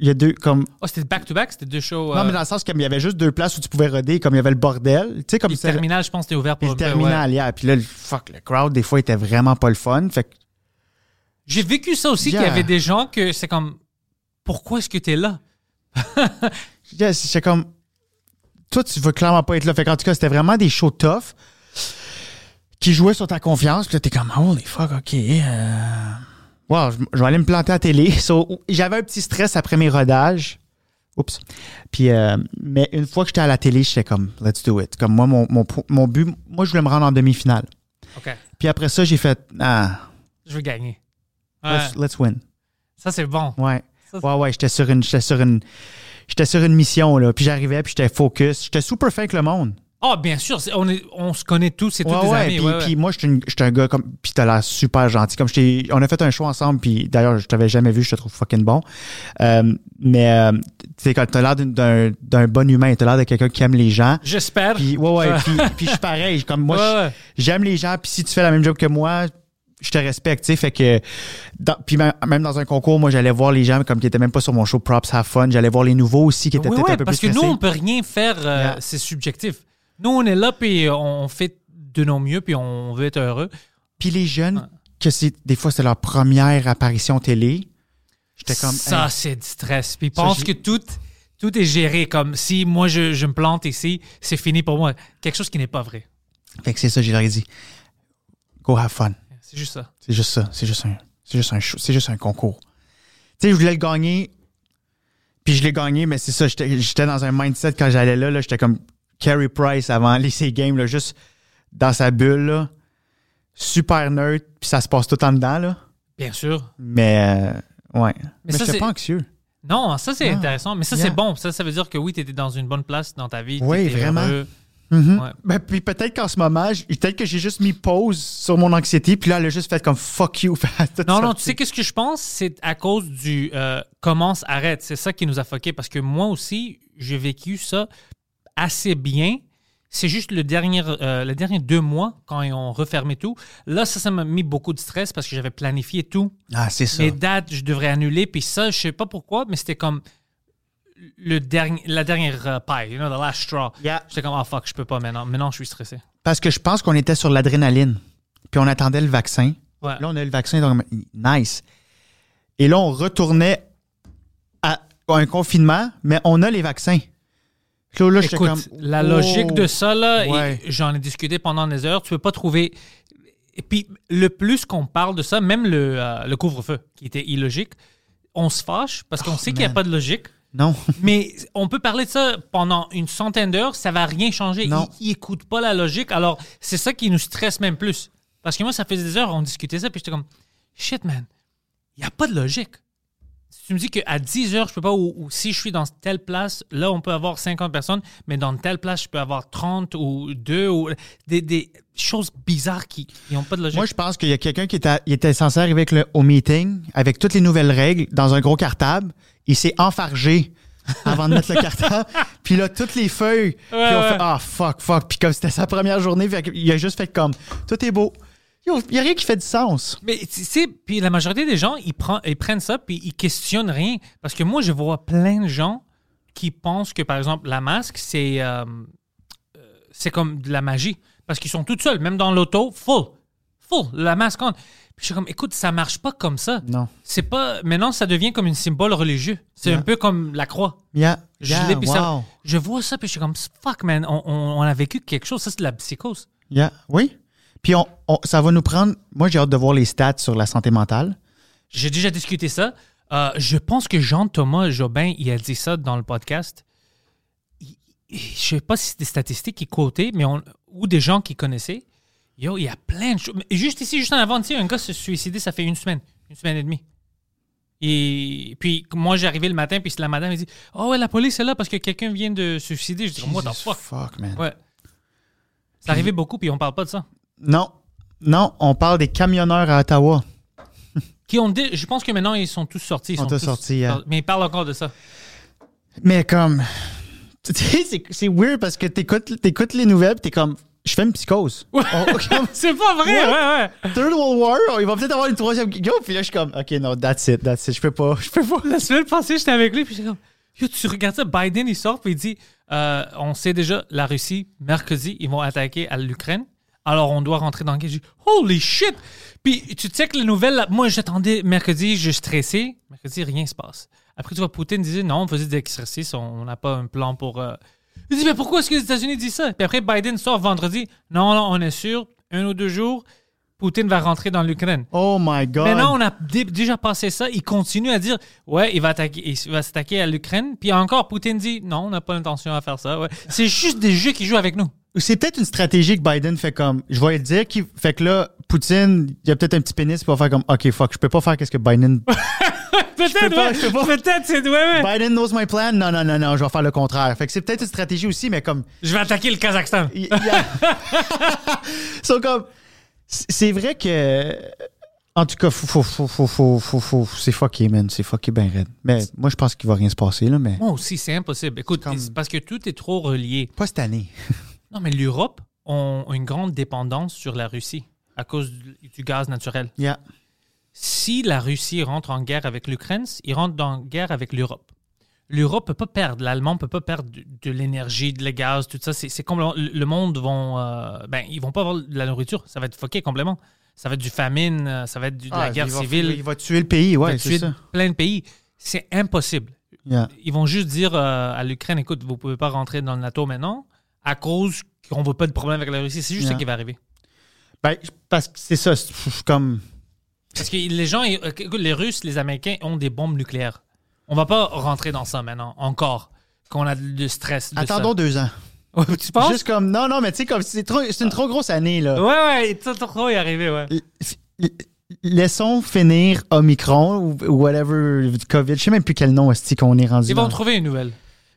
Il y a deux, comme. Oh, c'était back-to-back, c'était deux shows. Non, euh, mais dans le sens qu'il y avait juste deux places où tu pouvais roder, comme il y avait le bordel. Tu sais, comme le terminal, je pense, c'était ouvert pour le terminal, yeah. Puis là, le- fuck, le crowd, des fois, était vraiment pas le fun. Fait que, J'ai vécu ça aussi, Yeah. qu'il y avait des gens que c'est comme. Pourquoi est-ce que tu es là? yeah, c'est comme. Toi, tu veux clairement pas être là. Fait qu'en tout cas, c'était vraiment des shows tough qui jouaient sur ta confiance. Puis là, t'es comme, holy fuck, OK. euh, Wow, je, je vais aller me planter à la télé. So, J'avais un petit stress après mes rodages. Oups. Puis, euh, mais une fois que j'étais à la télé, j'étais comme, let's do it. Comme moi, mon, mon, mon but, moi, je voulais me rendre en demi-finale. OK, Puis après ça, j'ai fait, ah, je veux gagner. Ouais, let's, let's win. ça, c'est bon. Ouais. Ça, Ouais, ouais, j'étais sur une, j'étais sur une, j'étais sur une mission, là. Puis j'arrivais, puis j'étais focus. J'étais super fin avec le monde. Ah, bien sûr, on, est, on se connaît tous, c'est tous Ouais, des ouais, amis. Puis, ouais, puis moi, une- j'étais un gars comme. Puis t'as l'air super gentil. Comme je On a fait un show ensemble, puis d'ailleurs, je t'avais jamais vu, je te trouve fucking bon. Euh, mais, euh, tu t'as l'air d'un bon humain, t'as l'air de quelqu'un qui aime les gens. J'espère. Puis, ouais, ouais, puis, puis je suis pareil. Comme moi, je- j'aime les gens, puis si tu fais la même job que moi, je te respecte, tu sais. Fait que. dans- puis même, dans un concours, moi, j'allais voir les gens comme qui étaient même pas sur mon show Props Have Fun. J'allais voir les nouveaux aussi qui étaient Oui, peut-être oui, un peu parce plus que nous, on peut rien faire, euh, Yeah. c'est subjectif. Nous, on est là, puis on fait de nos mieux, puis on veut être heureux. Puis les jeunes, que c'est des fois, c'est leur première apparition télé. J'étais comme. ça, hey, c'est du stress. Puis ils pensent j'ai- que tout, tout est géré. Comme si moi, je, je me plante ici, c'est fini pour moi. Quelque chose qui n'est pas vrai. Fait que c'est ça, je leur dit. Go have fun. C'est juste ça. C'est juste ça. C'est juste un, c'est juste un, show- c'est juste un concours. Tu sais, je voulais le gagner. Puis je l'ai gagné, mais c'est ça. J'étais j'étais dans un mindset quand j'allais là. là j'étais comme Carey Price avant les games, là, juste dans sa bulle. Là. Super nerd. Puis ça se passe tout en dedans. Là. Bien sûr. Mais, euh, ouais. Mais, c'est- pas anxieux. Non, ça, c'est intéressant. Mais ça, Yeah. c'est bon. Ça, ça veut dire que oui, tu étais dans une bonne place dans ta vie. Oui, vraiment. heureux. Mhm. Ouais. Ben, puis peut-être qu'en ce moment, peut-être que j'ai juste mis pause sur mon anxiété, puis là, elle a juste fait comme fuck you. Non, non, tu sais qu'est-ce que je pense? C'est à cause du euh, commence, arrête. C'est ça qui nous a foqué parce que moi aussi, j'ai vécu ça assez bien. C'est juste le dernier, euh, les derniers deux mois, quand ils ont refermé tout. Là, ça, ça m'a mis beaucoup de stress parce que j'avais planifié tout. Ah, c'est ça. Mes dates, je devrais annuler. Puis ça, je sais pas pourquoi, mais c'était comme le dernier, la dernière euh, paille, you know, the last straw. Yeah. J'étais comme, ah fuck, je peux pas maintenant. Maintenant, je suis stressé. Parce que je pense qu'on était sur l'adrénaline, puis on attendait le vaccin. Ouais. Là, on a eu le vaccin, donc nice. Et là, on retournait à un confinement, mais on a les vaccins. Là, là j'étais Écoute, comme, la logique de ça, là, Ouais. j'en ai discuté pendant des heures, tu peux pas trouver. Et puis, le plus qu'on parle de ça, même le, euh, le couvre-feu, qui était illogique, on se fâche parce qu'on Oh, sait qu'il n'y a pas de logique. Non. Mais on peut parler de ça pendant une centaine d'heures, ça va rien changer. Non. Ils n'écoutent pas la logique. Alors, c'est ça qui nous stresse même plus. Parce que moi, ça faisait des heures, on discutait ça, puis j'étais comme, shit, man, il n'y a pas de logique. Tu me dis qu'à 10 heures, je peux pas, ou, ou si je suis dans telle place, là, on peut avoir 50 personnes, mais dans telle place, je peux avoir 30 ou 2 ou des, des choses bizarres qui n'ont pas de logique. Moi, je pense qu'il y a quelqu'un qui était, censé arriver avec le, au meeting, avec toutes les nouvelles règles, dans un gros cartable. Il s'est enfargé avant de mettre le cartable. Puis là, toutes les feuilles. puis on ouais. fait Ah, fuck, fuck. Puis comme c'était sa première journée, il a juste fait comme Tout est beau. Il n'y a rien qui fait du sens. Mais tu sais, puis la majorité des gens, ils, prennent- ils prennent ça puis ils questionnent rien. Parce que moi, je vois plein de gens qui pensent que, par exemple, la masque, c'est euh, euh, c'est comme de la magie. Parce qu'ils sont tout seuls, même dans l'auto, full. Full, la masque on. Puis je suis comme, écoute, ça marche pas comme ça. Non. C'est pas. Maintenant, ça devient comme une symbole religieux. C'est Yeah. un peu comme la croix. Yeah. Je Yeah, ça- je vois ça, puis je suis comme, fuck, man, on, on- on a vécu quelque chose. Ça, c'est de la psychose. Yeah. Oui. Puis on, on- ça va nous prendre. Moi, j'ai hâte de voir les stats sur la santé mentale. J'ai déjà discuté ça. Euh, je pense que Jean-Thomas Jobin, il a dit ça dans le podcast. Il- il- Je sais pas si c'est des statistiques qu'il quotait, mais on, ou des gens qui connaissaient. Yo, il y a plein de choses. Juste ici, juste en avant, tu sais, un gars se suicidé, ça fait une semaine, une semaine et demie. Et puis, moi, j'arrivais le matin, puis la madame, elle dit Oh, ouais, la police est là parce que quelqu'un vient de se suicider. Je dis What the fuck? fuck, man. Ouais. Ça arrivait beaucoup, puis on parle pas de ça. Non. Non, on parle des camionneurs à Ottawa. Qui ont dé- Je pense que maintenant, ils sont tous sortis. Ils sont sont tous sortis, hein. Mais ils parlent encore de ça. Mais comme. Tu sais, c'est- weird parce que t'écoutes t'écoutes les nouvelles t'es comme. Je fais une psychose. C'est pas vrai, ouais, ouais. Third World War, il va peut-être avoir une troisième guerre. Puis là, je suis comme, OK, non, that's it, that's it. Je peux pas, je peux pas. La semaine passée, j'étais avec lui, puis j'étais comme, Yo, tu regardes ça, Biden, il sort, puis il dit, euh, on sait déjà, la Russie, mercredi, ils vont attaquer à l'Ukraine. Alors, on doit rentrer dans le dit, holy shit! Puis, tu sais que les nouvelles, là, moi, j'attendais mercredi, je stressais. Mercredi, rien se passe. Après, tu vois, Poutine disait, non, on faisait des exercices, on n'a pas un plan pour. euh, Il dit, mais pourquoi est-ce que les États-Unis disent ça? Puis après, Biden sort vendredi, non, non, on est sûr, un ou deux jours, Poutine va rentrer dans l'Ukraine. Oh my God. Maintenant, on a dé- déjà passé ça. Il continue à dire, ouais, il va attaquer, il va s'attaquer à l'Ukraine. Puis encore, Poutine dit, non, on n'a pas l'intention à faire ça. Ouais. C'est juste des jeux qui jouent avec nous. C'est peut-être une stratégie que Biden fait comme. Je vais le dire. Qui, fait que là, Poutine, il y a peut-être un petit pénis pour faire comme, OK, fuck, je peux pas faire qu'est-ce que Biden. Peut-être, pas, ouais. je peux pas. Peut-être, c'est, ouais, ouais. Biden knows my plan. Non, non, non, non, je vais faire le contraire. Fait que c'est peut-être une stratégie aussi, mais comme. Je vais attaquer le Kazakhstan. y a- So, comme. c'est- vrai que. En tout cas, faut, faut, faut, faut, faut, faut, faut- c'est fucké, man. C'est fucké bien raide. Mais moi, je pense qu'il va rien se passer, là, mais. Moi aussi, c'est impossible. Écoute, Comme- parce que tout est trop relié. Pas cette année. Non, mais l'Europe ont une grande dépendance sur la Russie à cause du, gaz naturel. Yeah. si la Russie rentre en guerre avec l'Ukraine, ils rentrent en guerre avec l'Europe. L'Europe peut pas perdre, l'Allemand peut pas perdre de, de l'énergie, de la gaz, tout ça. C'est complètement. Le le monde vont. euh, ben, ils vont pas avoir de la nourriture. Ça va être fucké complètement. Ça va être du famine, euh, ça va être du- de la Ah, guerre il va- civile. Il va tuer le pays, il ouais, tuer c'est ça. plein de pays. C'est impossible. Yeah. Ils vont juste dire euh, à l'Ukraine écoute, vous pouvez pas rentrer dans le NATO maintenant à cause qu'on veut pas de problème avec la Russie. C'est juste Yeah. ça qui va arriver. Ben, parce que c'est ça. comme. Parce que les gens, les Russes, les Américains ont des bombes nucléaires. On va pas rentrer dans ça maintenant, encore, qu'on a de stress. De Attendons deux ans. tu penses? Juste comme. Non, non, mais tu sais, comme c'est une trop grosse année, là. Ouais, ouais, ça trop y arriver, ouais. Laissons finir Omicron ou whatever, COVID. Je sais même plus quel nom est qu'on est rendu. Ils vont trouver une nouvelle.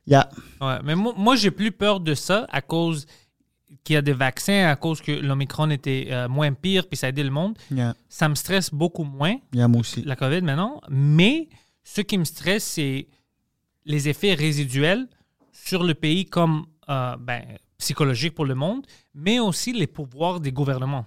Yeah. Ouais, mais moi, moi, j'ai plus peur de ça à cause qu'il y a des vaccins, à cause que l'Omicron était euh, moins pire, puis ça a aidé le monde. Yeah. Ça me stresse beaucoup moins, Yeah, moi aussi. la COVID maintenant. Mais ce qui me stresse, c'est les effets résiduels sur le pays comme euh, ben, psychologique pour le monde, mais aussi les pouvoirs des gouvernements.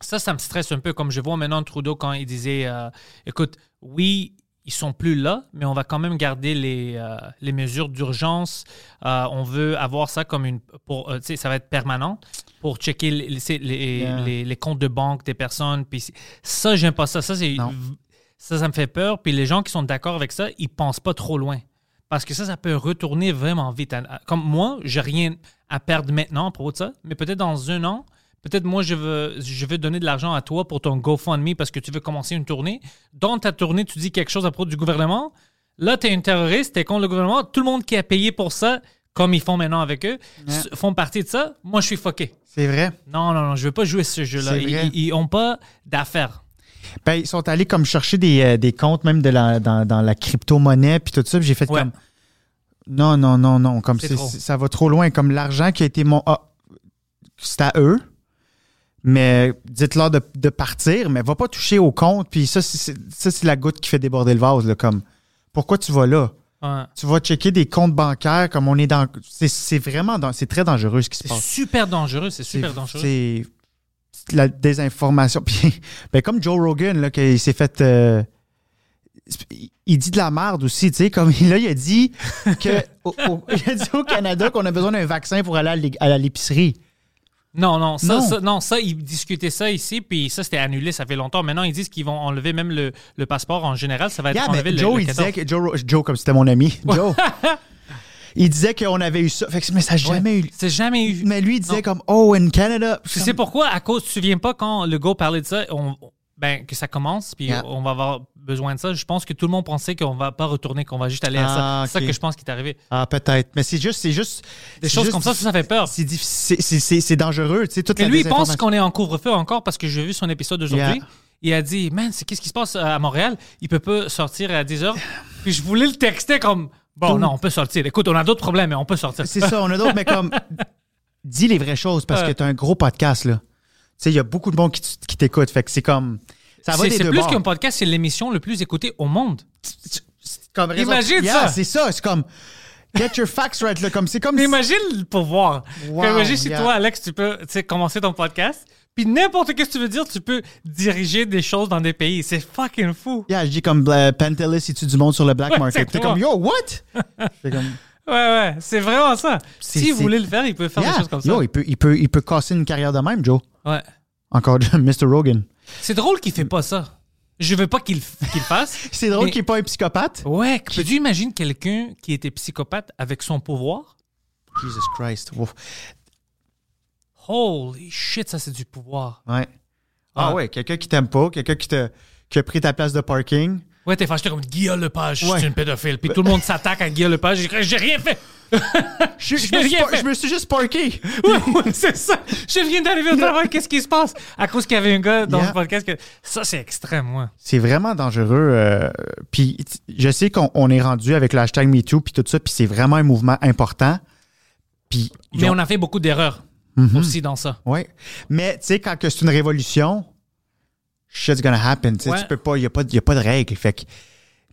Ça, ça me stresse un peu, comme je vois maintenant Trudeau quand il disait, euh, écoute, oui, ils sont plus là, mais on va quand même garder les, euh, les mesures d'urgence. Euh, on veut avoir ça comme une, pour, euh, ça va être permanent pour checker les, les, les- Yeah. les- les comptes de banque des personnes. Puis ça, j'aime pas ça. Ça, ça, ça me fait peur. Puis les gens qui sont d'accord avec ça, ils pensent pas trop loin. Parce que ça, ça peut retourner vraiment vite. Comme moi, j'ai rien à perdre maintenant à propos de ça, mais peut-être dans un an, peut-être moi, je veux, je veux donner de l'argent à toi pour ton GoFundMe parce que tu veux commencer une tournée. Dans ta tournée, tu dis quelque chose à propos du gouvernement. Là, tu es un terroriste, tu es contre le gouvernement. Tout le monde qui a payé pour ça, comme ils font maintenant avec eux, font partie de ça. Moi, je suis fucké. C'est vrai. Non, non, non, je veux pas jouer ce jeu-là. Ils, ils ont pas d'affaires. Ben, ils sont allés comme chercher des, euh, des comptes même de la, dans, dans la crypto-monnaie puis tout ça. J'ai fait Ouais. comme. Non, non, non, non. Comme ça va trop loin. Comme l'argent qui a été mon. Ah, c'est à eux. Mais dites-leur de, de partir, mais va pas toucher au compte. Puis ça, c'est- c'est ça, c'est la goutte qui fait déborder le vase. Là, comme, pourquoi tu vas là? Ouais. Tu vas checker des comptes bancaires comme on est dans. C'est c'est vraiment. dans- C'est très dangereux ce qui se C'est passe. super dangereux, c'est super dangereux. C'est c'est la désinformation. Puis, ben, comme Joe Rogan, là, qu'il s'est fait. euh, il dit de la merde aussi, tu sais. Comme là, il a dit que au, au- il a dit au Canada qu'on a besoin d'un vaccin pour aller à l'épicerie. Non, non, ça, Non. ça- non, ça, ils discutaient ça ici, puis ça, c'était annulé, ça fait longtemps. Maintenant, ils disent qu'ils vont enlever même le, le passeport en général. Ça va être Yeah, enlevé le, Joe, le il 14. disait que. Joe, Joe comme c'était mon ami. Joe. il disait qu'on avait eu ça. Fait que, mais ça n'a jamais eu. C'est jamais eu. Mais lui, il disait Non. comme, oh, in Canada. Tu sais pourquoi? À cause, tu te souviens pas quand le go parlait de ça, on, ben, que ça commence, puis Yeah. on va avoir besoin de ça. Je pense que tout le monde pensait qu'on va pas retourner, qu'on va juste aller à ça. Ah, C'est ça que je pense qui est arrivé. Ah, peut-être. Mais c'est juste. C'est juste Des choses juste- comme ça, ça, ça fait peur. C'est dangereux, tu sais. toute Mais la lui, il pense qu'on est en couvre-feu encore parce que j'ai vu son épisode d'aujourd'hui. Yeah. Il a dit, man, c'est qu'est-ce qui se passe à Montréal? Il peut pas sortir à 10 heures. Puis je voulais le texter comme, bon, Tout- non, on peut sortir. Écoute, on a d'autres problèmes, mais on peut sortir. C'est ça, on a d'autres, mais comme. Dis les vraies choses parce que Ouais. tu as un gros podcast, là. sais, il y a beaucoup de monde qui, qui t'écoute. Fait que c'est comme. Ça va C'est plus qu'un podcast, c'est l'émission le plus écoutée au monde. Comme raison- Imagine Yeah, ça. C'est ça. C'est comme. Get your facts right. Là, comme, c'est comme. Mais imagine le pouvoir. Wow, imagine si yeah. toi, Alex, tu peux tu sais, commencer ton podcast, puis n'importe qu'est-ce que tu veux dire, tu peux diriger des choses dans des pays. C'est fucking fou. Yeah, je dis comme euh, Pantelis, il tue du monde sur le black Ouais, market. T'es exactement. comme, yo, what? Comme. Ouais, ouais, c'est vraiment ça. C'est- Si vous c'est- voulez le faire, il peut faire Yeah. des choses comme ça. Yo, il peut, il, peut, il peut casser une carrière de même, Joe. Ouais. Encore Mr. Rogan. C'est drôle qu'il fait pas ça. Je veux pas qu'il qu'il le fasse. C'est drôle mais- qu'il n'est pas un psychopathe. Ouais, peux-tu imaginer quelqu'un qui était psychopathe avec son pouvoir? Jesus Christ. Holy shit, ça c'est du pouvoir. Ouais. Ah Ouais. ouais, quelqu'un qui t'aime pas, quelqu'un qui, te, qui a pris ta place de parking. Ouais, t'es fâché comme Guillaume Lepage, je Ouais. suis une pédophile. Puis tout le monde s'attaque à Guillaume Lepage. J'ai rien fait. Je, me, suis rien pas- fait. je me suis juste parké. Ouais, ouais, c'est ça. Je viens d'arriver au travail. Qu'est-ce qui se passe? À cause qu'il y avait un gars dans Yeah. le podcast que. Ça, c'est extrême, moi. C'est vraiment dangereux. euh, puis je sais qu'on on est rendu avec le hashtag MeToo puis tout ça, puis c'est vraiment un mouvement important. Puis Mais ont- on a fait beaucoup d'erreurs Mhm. aussi dans ça. Ouais. Mais tu sais, quand c'est une révolution, shit's gonna happen. Tu sais, Ouais. tu peux pas, il n'y a, pas de- y a pas de règles. Fait que.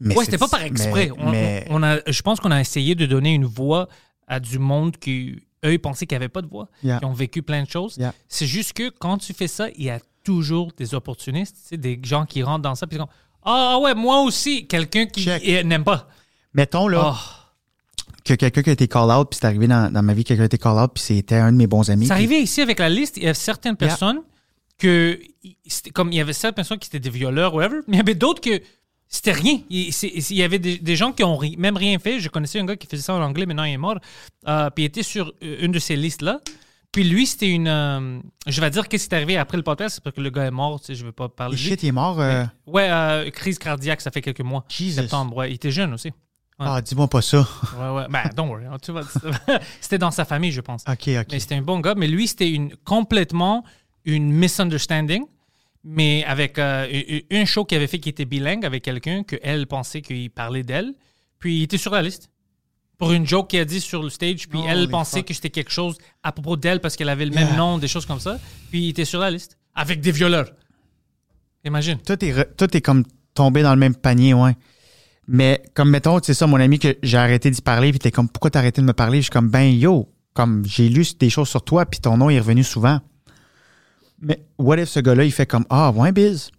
Mais ouais, c'était pas par exprès. Mais, On- mais- on, on a, je pense qu'on a essayé de donner une voix à du monde qui, eux, ils pensaient qu'il n'y avait pas de voix, Yeah. qui ont vécu plein de choses. Yeah. C'est juste que quand tu fais ça, il y a toujours des opportunistes, tu sais, des gens qui rentrent dans ça, puis ils disent Ah ouais, moi aussi, quelqu'un qui n'aime pas. mettons là Oh. que quelqu'un qui a été call out, puis c'est arrivé dans, dans ma vie, quelqu'un a été call out, puis c'était un de mes bons amis. C'est arrivé ici avec la liste, il y a certaines Yeah. personnes que, comme il y avait certaines personnes qui étaient des violeurs, whatever, mais il y avait d'autres que c'était rien. Il, y avait des, des gens qui ont même rien fait. Je connaissais un gars qui faisait ça en anglais, maintenant il est mort, euh, puis il était sur euh, une de ces listes-là. Puis lui, c'était une. euh, je vais dire qu'est-ce qui est arrivé après le podcast, parce que le gars est mort, tu sais, je ne veux pas parler shit, il est mort. euh, Ouais, euh, crise cardiaque, ça fait quelques mois. Jesus. Septembre, ouais. Il était jeune aussi. Ah, dis-moi pas ça. Ouais, ouais. Ben, don't worry. hein, tu vois, c'était dans sa famille, je pense. OK, OK. Mais c'était un bon gars. Mais lui, c'était une, complètement une misunderstanding. Mais avec euh, un- un show qu'il avait fait qui était bilingue avec quelqu'un qu'elle pensait qu'il parlait d'elle. Puis il était sur la liste. Pour une joke qu'il a dit sur le stage. Puis elle Holy pensait fuck. que c'était quelque chose à propos d'elle parce qu'elle avait le Yeah. même nom, des choses comme ça. Puis il était sur la liste. Avec des violeurs. Imagine. Tout est, re- tout est comme tombé dans le même panier, ouais. Mais comme mettons, c'est ça, mon ami, que j'ai arrêté d'y parler, puis t'es comme, pourquoi t'as arrêté de me parler? Je suis comme, ben yo, comme j'ai lu des choses sur toi, puis ton nom est revenu souvent. Mais what if ce gars-là, il fait comme, ah, ouais, Biz,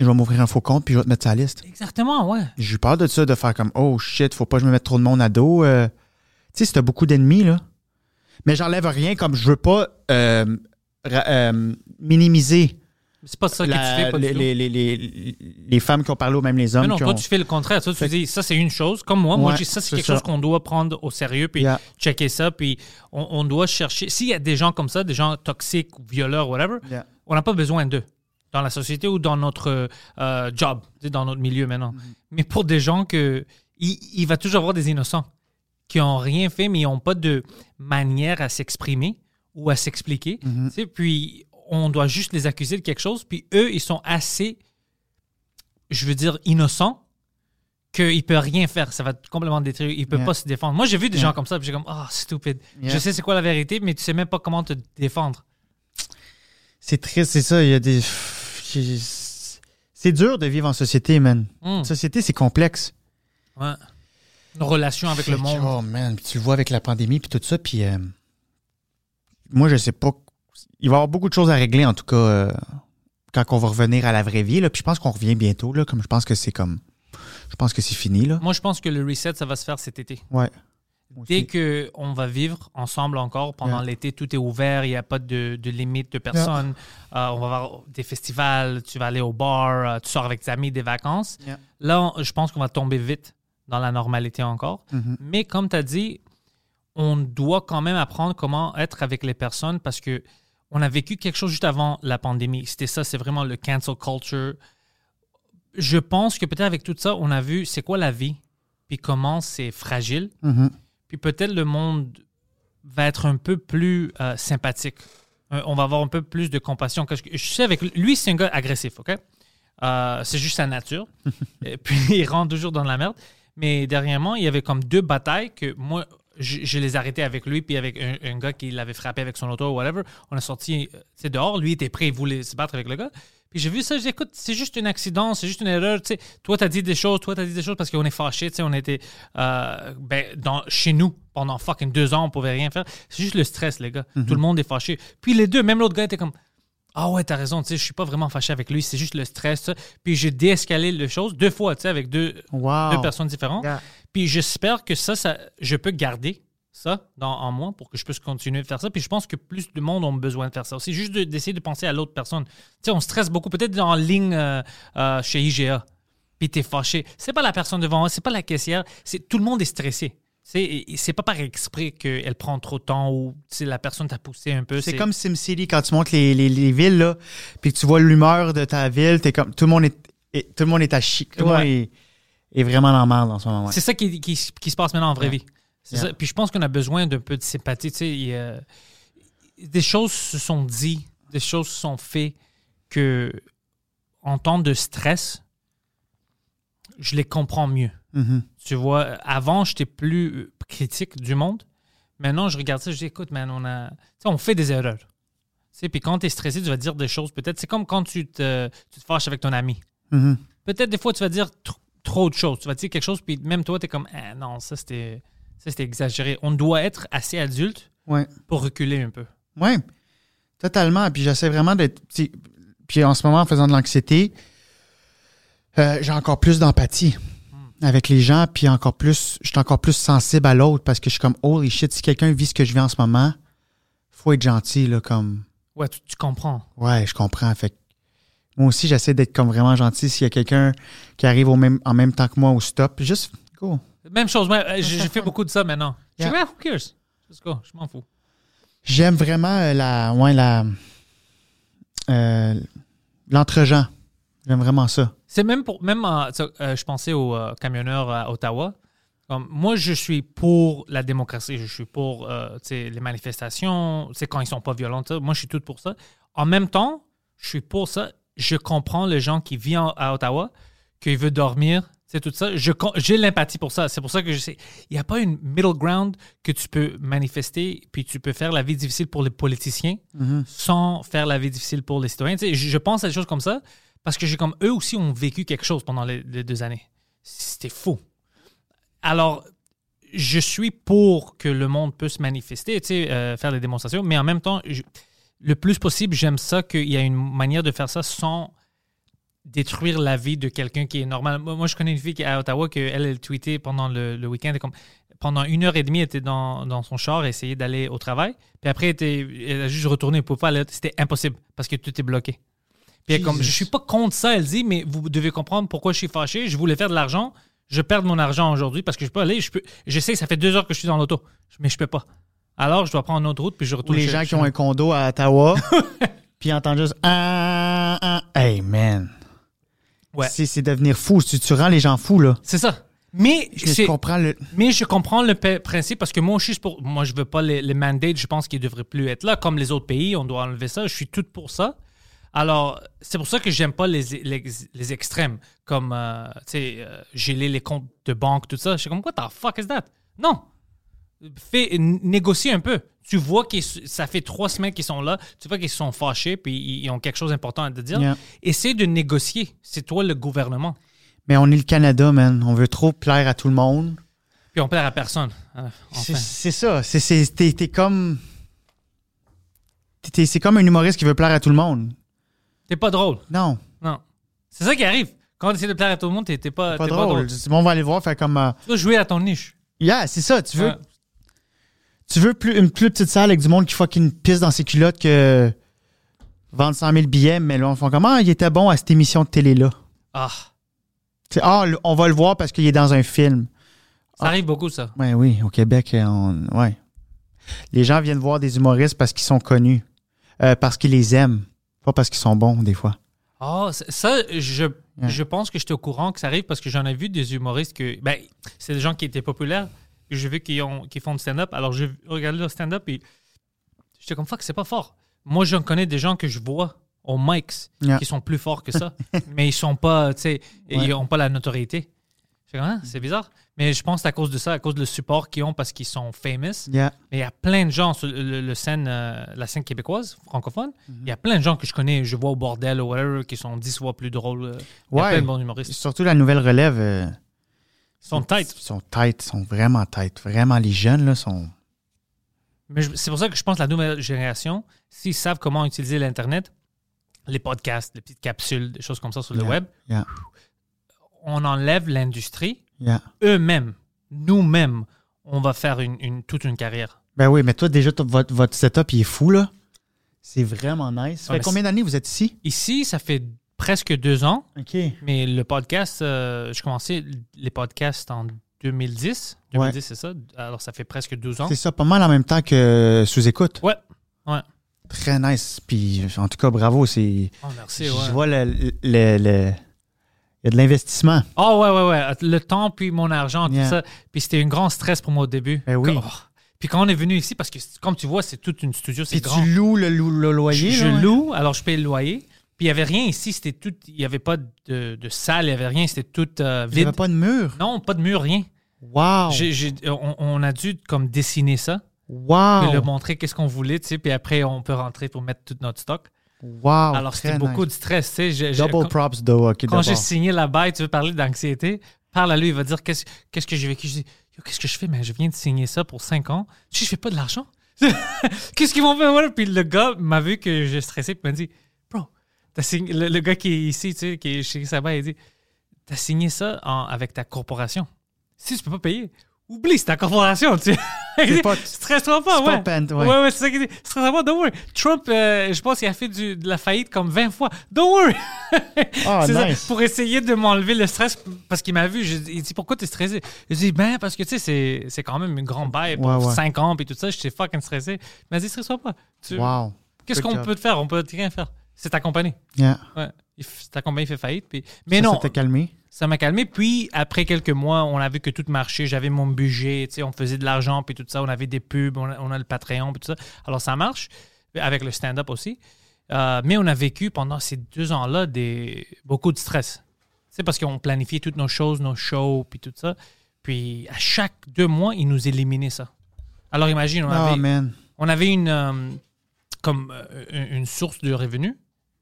je vais m'ouvrir un faux compte, puis je vais te mettre sa liste. Exactement, ouais. J'ai eu peur de ça, de faire comme, oh shit, faut pas que je me mette trop de monde à dos. euh. Tu sais, si t'as beaucoup d'ennemis, là. Mais j'enlève rien, comme je veux pas euh, euh, minimiser C'est pas ça que tu fais. Pas du les, tout. les, les, les, femmes qui ont parlé ou même les hommes. Mais non, qui toi, ont- tu fais le contraire. Toi, tu dis, ça, c'est une chose. Comme moi, moi, je dis, ça, c'est quelque ça. chose qu'on doit prendre au sérieux, puis Yeah. checker ça, puis on, on doit chercher. S'il y a des gens comme ça, des gens toxiques violeurs, whatever, Yeah. on n'a pas besoin d'eux dans la société ou dans notre euh, job, dans notre milieu maintenant. Mm-hmm. Mais pour des gens que. Il, il va toujours avoir des innocents qui n'ont rien fait, mais ils n'ont pas de manière à s'exprimer ou à s'expliquer. Tu sais, Puis on doit juste les accuser de quelque chose, puis eux, ils sont assez, je veux dire, innocents qu'ils ne peuvent rien faire. Ça va complètement détruire. Ils ne peuvent Yeah. pas se défendre. Moi, j'ai vu des Yeah. gens comme ça, puis j'ai comme, ah, stupide. Yeah. Je sais c'est quoi la vérité, mais tu sais même pas comment te défendre. C'est triste, c'est ça. Il y a des. C'est dur de vivre en société, man. Hmm. Société, c'est complexe. Ouais. Nos relations avec le monde. Oh, man. Puis tu le vois avec la pandémie, puis tout ça. Puis euh, moi, je sais pas. Il va y avoir beaucoup de choses à régler, en tout cas, euh, quand on va revenir à la vraie vie. Là. Puis je pense qu'on revient bientôt, là, comme je pense que c'est comme. Je pense que c'est fini, là. Moi, je pense que le reset, ça va se faire cet été. Ouais. Dès qu'on va vivre ensemble encore pendant Yeah. l'été, tout est ouvert, il n'y a pas de, de limite de personnes. Euh, on va avoir des festivals, tu vas aller au bar, euh, tu sors avec tes amis, des vacances. Yeah. Là, on- je pense qu'on va tomber vite dans la normalité encore. Mhm. Mais comme tu as dit, on doit quand même apprendre comment être avec les personnes parce que on a vécu quelque chose juste avant la pandémie. C'était ça, c'est vraiment le cancel culture. Je pense que peut-être avec tout ça, on a vu c'est quoi la vie, puis comment c'est fragile. Mhm. Puis peut-être le monde va être un peu plus euh, sympathique. Euh, on va avoir un peu plus de compassion. Je sais, avec lui, c'est un gars agressif, OK? Euh, c'est juste sa nature. Et puis il rentre toujours dans la merde. Mais dernièrement, il y avait comme deux batailles que moi, je, je les arrêtais avec lui, puis avec un, un gars qui l'avait frappé avec son auto ou whatever. On a sorti euh, tu sais, dehors. Lui était prêt, il voulait se battre avec le gars. Puis j'ai vu ça, j'ai dit, écoute, c'est juste un accident, c'est juste une erreur. Tu sais, toi, t'as dit des choses, toi, t'as dit des choses parce qu'on est fâchés. Tu sais, on était euh, ben, dans, chez nous pendant fucking deux ans, on pouvait rien faire. C'est juste le stress, les gars. Tout le monde est fâché. Puis les deux, même l'autre gars était comme. Ah ouais, t'as raison, tu sais, je suis pas vraiment fâché avec lui, c'est juste le stress. ça. Puis j'ai déescalé les choses deux fois, tu sais, avec deux, Wow. deux personnes différentes. Yeah. Puis j'espère que ça, ça, je peux garder ça dans, en moi pour que je puisse continuer de faire ça. Puis je pense que plus de monde ont besoin de faire ça aussi. Juste de- d'essayer de penser à l'autre personne. Tu sais, on stresse beaucoup, peut-être en ligne euh, euh, chez IGA. Puis t'es fâché. C'est pas la personne devant, c'est pas la caissière. C'est tout le monde est stressé. C'est pas par exprès qu'elle prend trop de temps ou la personne t'a poussé un peu. C'est comme SimCity quand tu montes les, les, les villes, là, puis que tu vois l'humeur de ta ville, t'es comme, tout le monde est, est- tout le monde est à chic. Tout le monde est, est vraiment dans merde en ce moment. ouais. C'est ça qui, qui, qui se passe maintenant en vraie vie. Ça. Puis je pense qu'on a besoin d'un peu de sympathie. Des choses se sont dites, des choses se sont faites que, en temps de stress, je les comprends mieux. Mhm. Tu vois, avant, j'étais plus critique du monde. Maintenant, je regarde ça, je dis, écoute, man, on, a, on fait des erreurs. Puis quand tu es stressé, tu vas dire des choses. Peut-être, c'est comme quand tu te, tu te fâches avec ton ami. Mhm. Peut-être des fois, tu vas dire tr- trop de choses. Tu vas dire quelque chose, puis même toi, tu es comme, ah, non, ça c'était, ça c'était exagéré. On doit être assez adulte Ouais. pour reculer un peu. Oui, totalement. Puis j'essaie vraiment d'être. Puis en ce moment, en faisant de l'anxiété, euh, j'ai encore plus d'empathie avec les gens, puis encore plus, je suis encore plus sensible à l'autre parce que je suis comme, holy shit, si quelqu'un vit ce que je vis en ce moment, faut être gentil, là, comme, Ouais, tu, tu comprends. ouais, je comprends. Fait moi aussi, j'essaie d'être comme vraiment gentil s'il y a quelqu'un qui arrive au même, en même temps que moi au stop. Juste, go. Même chose, moi, j'ai j'ai fait beaucoup de ça maintenant. Je suis Yeah. ah, who cares? Just go, je m'en fous. J'aime vraiment euh, la, ouais, la, euh, l'entre-gens. J'aime vraiment ça. C'est même pour. Même, euh, euh, je pensais aux euh, camionneurs à Ottawa. Comme, moi, je suis pour la démocratie. Je suis pour euh, les manifestations. C'est quand ils sont pas violents. Moi, je suis tout pour ça. En même temps, je suis pour ça. Je comprends les gens qui vivent en- à Ottawa, qui veulent dormir. C'est tout ça. J'ai l'empathie pour ça. C'est pour ça que je sais. Il n'y a pas une middle ground que tu peux manifester, puis tu peux faire la vie difficile pour les politiciens sans faire la vie difficile pour les citoyens. Tu sais, je, je pense à des choses comme ça parce que j'ai comme eux aussi ont vécu quelque chose pendant les, deux années. C'était fou. Alors, je suis pour que le monde puisse manifester, euh, faire des démonstrations, mais en même temps, le plus possible, j'aime ça qu'il y a une manière de faire ça sans détruire la vie de quelqu'un qui est normal. Moi, je connais une fille qui est à Ottawa, que elle, elle tweetait pendant le, week-end, comme, pendant une heure et demie, elle était dans, dans son char, essayait d'aller au travail, puis après, elle, a juste retourné, pouvait pas aller, c'était impossible, parce que tout est bloqué. Puis comme, je suis pas contre ça, elle dit, mais vous devez comprendre pourquoi je suis fâché. Je voulais faire de l'argent. Je perds mon argent aujourd'hui parce que je peux aller. Je, peux, je sais que ça fait deux heures que je suis dans l'auto, mais je peux pas. Alors, je dois prendre une autre route puis je Ou retourne. les chez- gens qui ont un condo à Ottawa, puis ils entendent juste ah, ah. Hey man. Ouais. C'est, devenir fou. Tu, tu rends les gens fous, là. C'est ça. Mais Je comprends le. Mais je comprends le pe- principe parce que moi je suis pour, moi, je veux pas les, les mandates. Je pense qu'ils devraient plus être là. Comme les autres pays, on doit enlever ça. Je suis tout pour ça. Alors, c'est pour ça que j'aime pas les, les, les extrêmes, comme, euh, tu sais, euh, geler les comptes de banque, tout ça. Je suis comme, what the fuck is that? Non. Fais, négocie un peu. Tu vois que ça fait trois semaines qu'ils sont là. Tu vois qu'ils sont fâchés puis ils, ont quelque chose d'important à te dire. Yeah. Essaie de négocier. C'est toi le gouvernement. Mais on est le Canada, man. On veut trop plaire à tout le monde. Puis on plaire à personne. C'est, enfin. c'est ça. C'est, c'est, t'es, comme. c'est comme un humoriste qui veut plaire à tout le monde. T'es pas drôle. Non, Non. C'est ça qui arrive. Quand tu essaies de plaire à tout le monde, t'es t'es pas, pas t'es drôle. C'est bon, on va aller voir, faire comme. euh, Tu dois jouer à ton niche. Yeah, c'est ça. Tu veux, Ouais. tu veux plus, une plus petite salle avec du monde qui fucking pisse dans ses culottes que vendre 100 000 billets, mais là, on fait comment il était bon à cette émission de télé-là. Ah, ah, le- on va le voir parce qu'il est dans un film. ça arrive beaucoup, ça. Ouais, oui, au Québec, euh, on, ouais. Les gens viennent voir des humoristes parce qu'ils sont connus, euh, parce qu'ils les aiment, pas parce qu'ils sont bons, des fois. C- ça, je, je pense que j'étais au courant que ça arrive parce que j'en ai vu des humoristes que. Ben, c'est des gens qui étaient populaires. que J'ai vu qu'ils qu'ils font du stand-up. Alors, j'ai regardé leur stand-up et j'étais comme fuck, c'est pas fort. Moi, j'en connais des gens que je vois aux mics Yeah. qui sont plus forts que ça, mais ils sont pas, tu sais, ils Ouais. ont pas la notoriété. Hein, c'est bizarre. Mais je pense à cause de ça, à cause du support qu'ils ont parce qu'ils sont famous. Yeah. Mais il y a plein de gens sur le, scène, euh, la scène québécoise, francophone. Mhm. Il y a plein de gens que je connais, je vois au bordel ou whatever, qui sont dix fois plus drôles. euh. Il y a Ouais. plein de bons humoristes. Surtout la nouvelle relève. euh, Ils sont tight. Ils sont tight, ils sont vraiment tight. Vraiment, les jeunes, là, sont. Mais c'est pour ça que je pense que la nouvelle génération, s'ils savent comment utiliser l'Internet, les podcasts, les petites capsules, des choses comme ça sur le web, Yeah. On enlève l'industrie. Yeah. Eux-mêmes, nous-mêmes, on va faire une, une- toute une carrière. Ben oui, mais toi, déjà, votre, votre setup, il est fou, là. C'est vraiment nice. Ça fait combien d'années vous êtes ici? Ici, ça fait presque deux ans, OK. mais le podcast, euh, je commençais les podcasts en 2010. 2010, c'est ça. Alors, ça fait presque 12 ans. C'est ça, pas mal en même temps que sous-écoute. Ouais. Ouais. Très nice. Puis, en tout cas, bravo. C'est. Oh, merci. Je ouais. vois le. le- le- Il y a de l'investissement. Oh, ouais, ouais, ouais. Le temps, puis mon argent, Yeah. tout ça. Puis c'était un grand stress pour moi au début. Ben oui. Oh. Puis quand on est venu ici, parce que comme tu vois, c'est toute une studio, c'est Puis grand. tu loues le, le loyer. je, je là, ouais? loue, alors je paye le loyer. Puis il n'y avait rien ici, c'était tout. Il n'y avait pas de, de salle, il n'y avait rien, c'était tout euh, Il n'y vide. avait pas de mur? Non, pas de mur, rien. Wow. On, on a dû comme dessiner ça, Wow. puis leur montrer qu'est-ce qu'on voulait, tu sais, puis après on peut rentrer pour mettre tout notre stock. Wow. alors c'était beaucoup de stress, tu sais. Double quand- props, though. OK, Quand j'ai signé là-bas, et tu veux parler d'anxiété, parle à lui, il va dire qu'est-ce qu'est-ce que j'ai vécu? Je dis, qu'est-ce que je fais? Mais je viens de signer ça pour 5 ans. Je dis, je fais pas de l'argent. qu'est-ce qu'ils vont faire? Voilà. Puis le gars m'a vu que j'ai stressé, puis m'a dit, bro, t'as signé, le, le gars qui est ici, tu sais, qui est chez Sabah, il dit, t'as signé ça en- avec ta corporation. Si tu peux pas payer, oublie, c'est ta corporation, tu dit, pas- Stresse-toi pas, c'est pas ouais. ouais. ouais, ouais, c'est ça qu'il dit. Stresse-toi pas, don't worry. Trump, euh, je pense qu'il a fait du- de la faillite comme 20 fois. Don't worry. C'est ça, nice. pour essayer de m'enlever le stress parce qu'il m'a vu. Je- il dit pourquoi t'es stressé? Je dis ben parce que tu sais c'est, c'est quand même une grande bail pour Ouais, ouais. 5 ans puis tout ça. J'étais fucking stressé. Il m'a dit stresse-toi pas. Tu- Wow. Qu'est-ce Good qu'on job. peut te faire? On peut rien faire. C'est ta compagnie. Yeah. Ouais. Ta compagnie fait faillite. Puis... Mais Ça, non, Ça t'a calmé? Ça m'a calmé. Puis après quelques mois, on a vu que tout marchait. J'avais mon budget, tu sais, on faisait de l'argent, puis tout ça. On avait des pubs, on a, on a le Patreon, puis tout ça. Alors ça marche, avec le stand-up aussi. Euh, mais on a vécu pendant ces deux ans-là des, beaucoup de stress. C'est parce qu'on planifiait toutes nos choses, nos shows, puis tout ça. Puis à chaque deux mois, ils nous éliminaient ça. Alors imagine, on Oh, avait, man. on avait une, euh, comme, euh, une une source de revenus,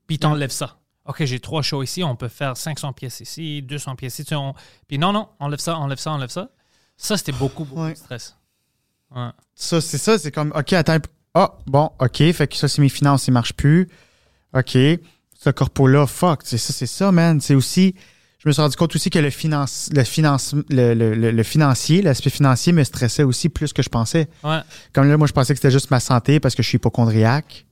puis t'enlèves ça. OK, j'ai trois shows ici, on peut faire 500 pièces ici, 200 pièces ici. on- Puis non, non, enlève ça, enlève ça, enlève ça. Ça, c'était beaucoup, beaucoup Ouais. de stress. Ouais. Ça, c'est ça, c'est comme, OK, attends. Ah, bon, OK, fait que ça, c'est mes finances, ils marchent plus. OK, ce corpo-là, fuck, c'est ça, c'est ça, man. C'est aussi, je me suis rendu compte aussi que le, finance, le, finance, le, le- le- le financier, l'aspect financier me stressait aussi plus que je pensais. Ouais. Comme là, moi, je pensais que c'était juste ma santé parce que je suis hypochondriaque.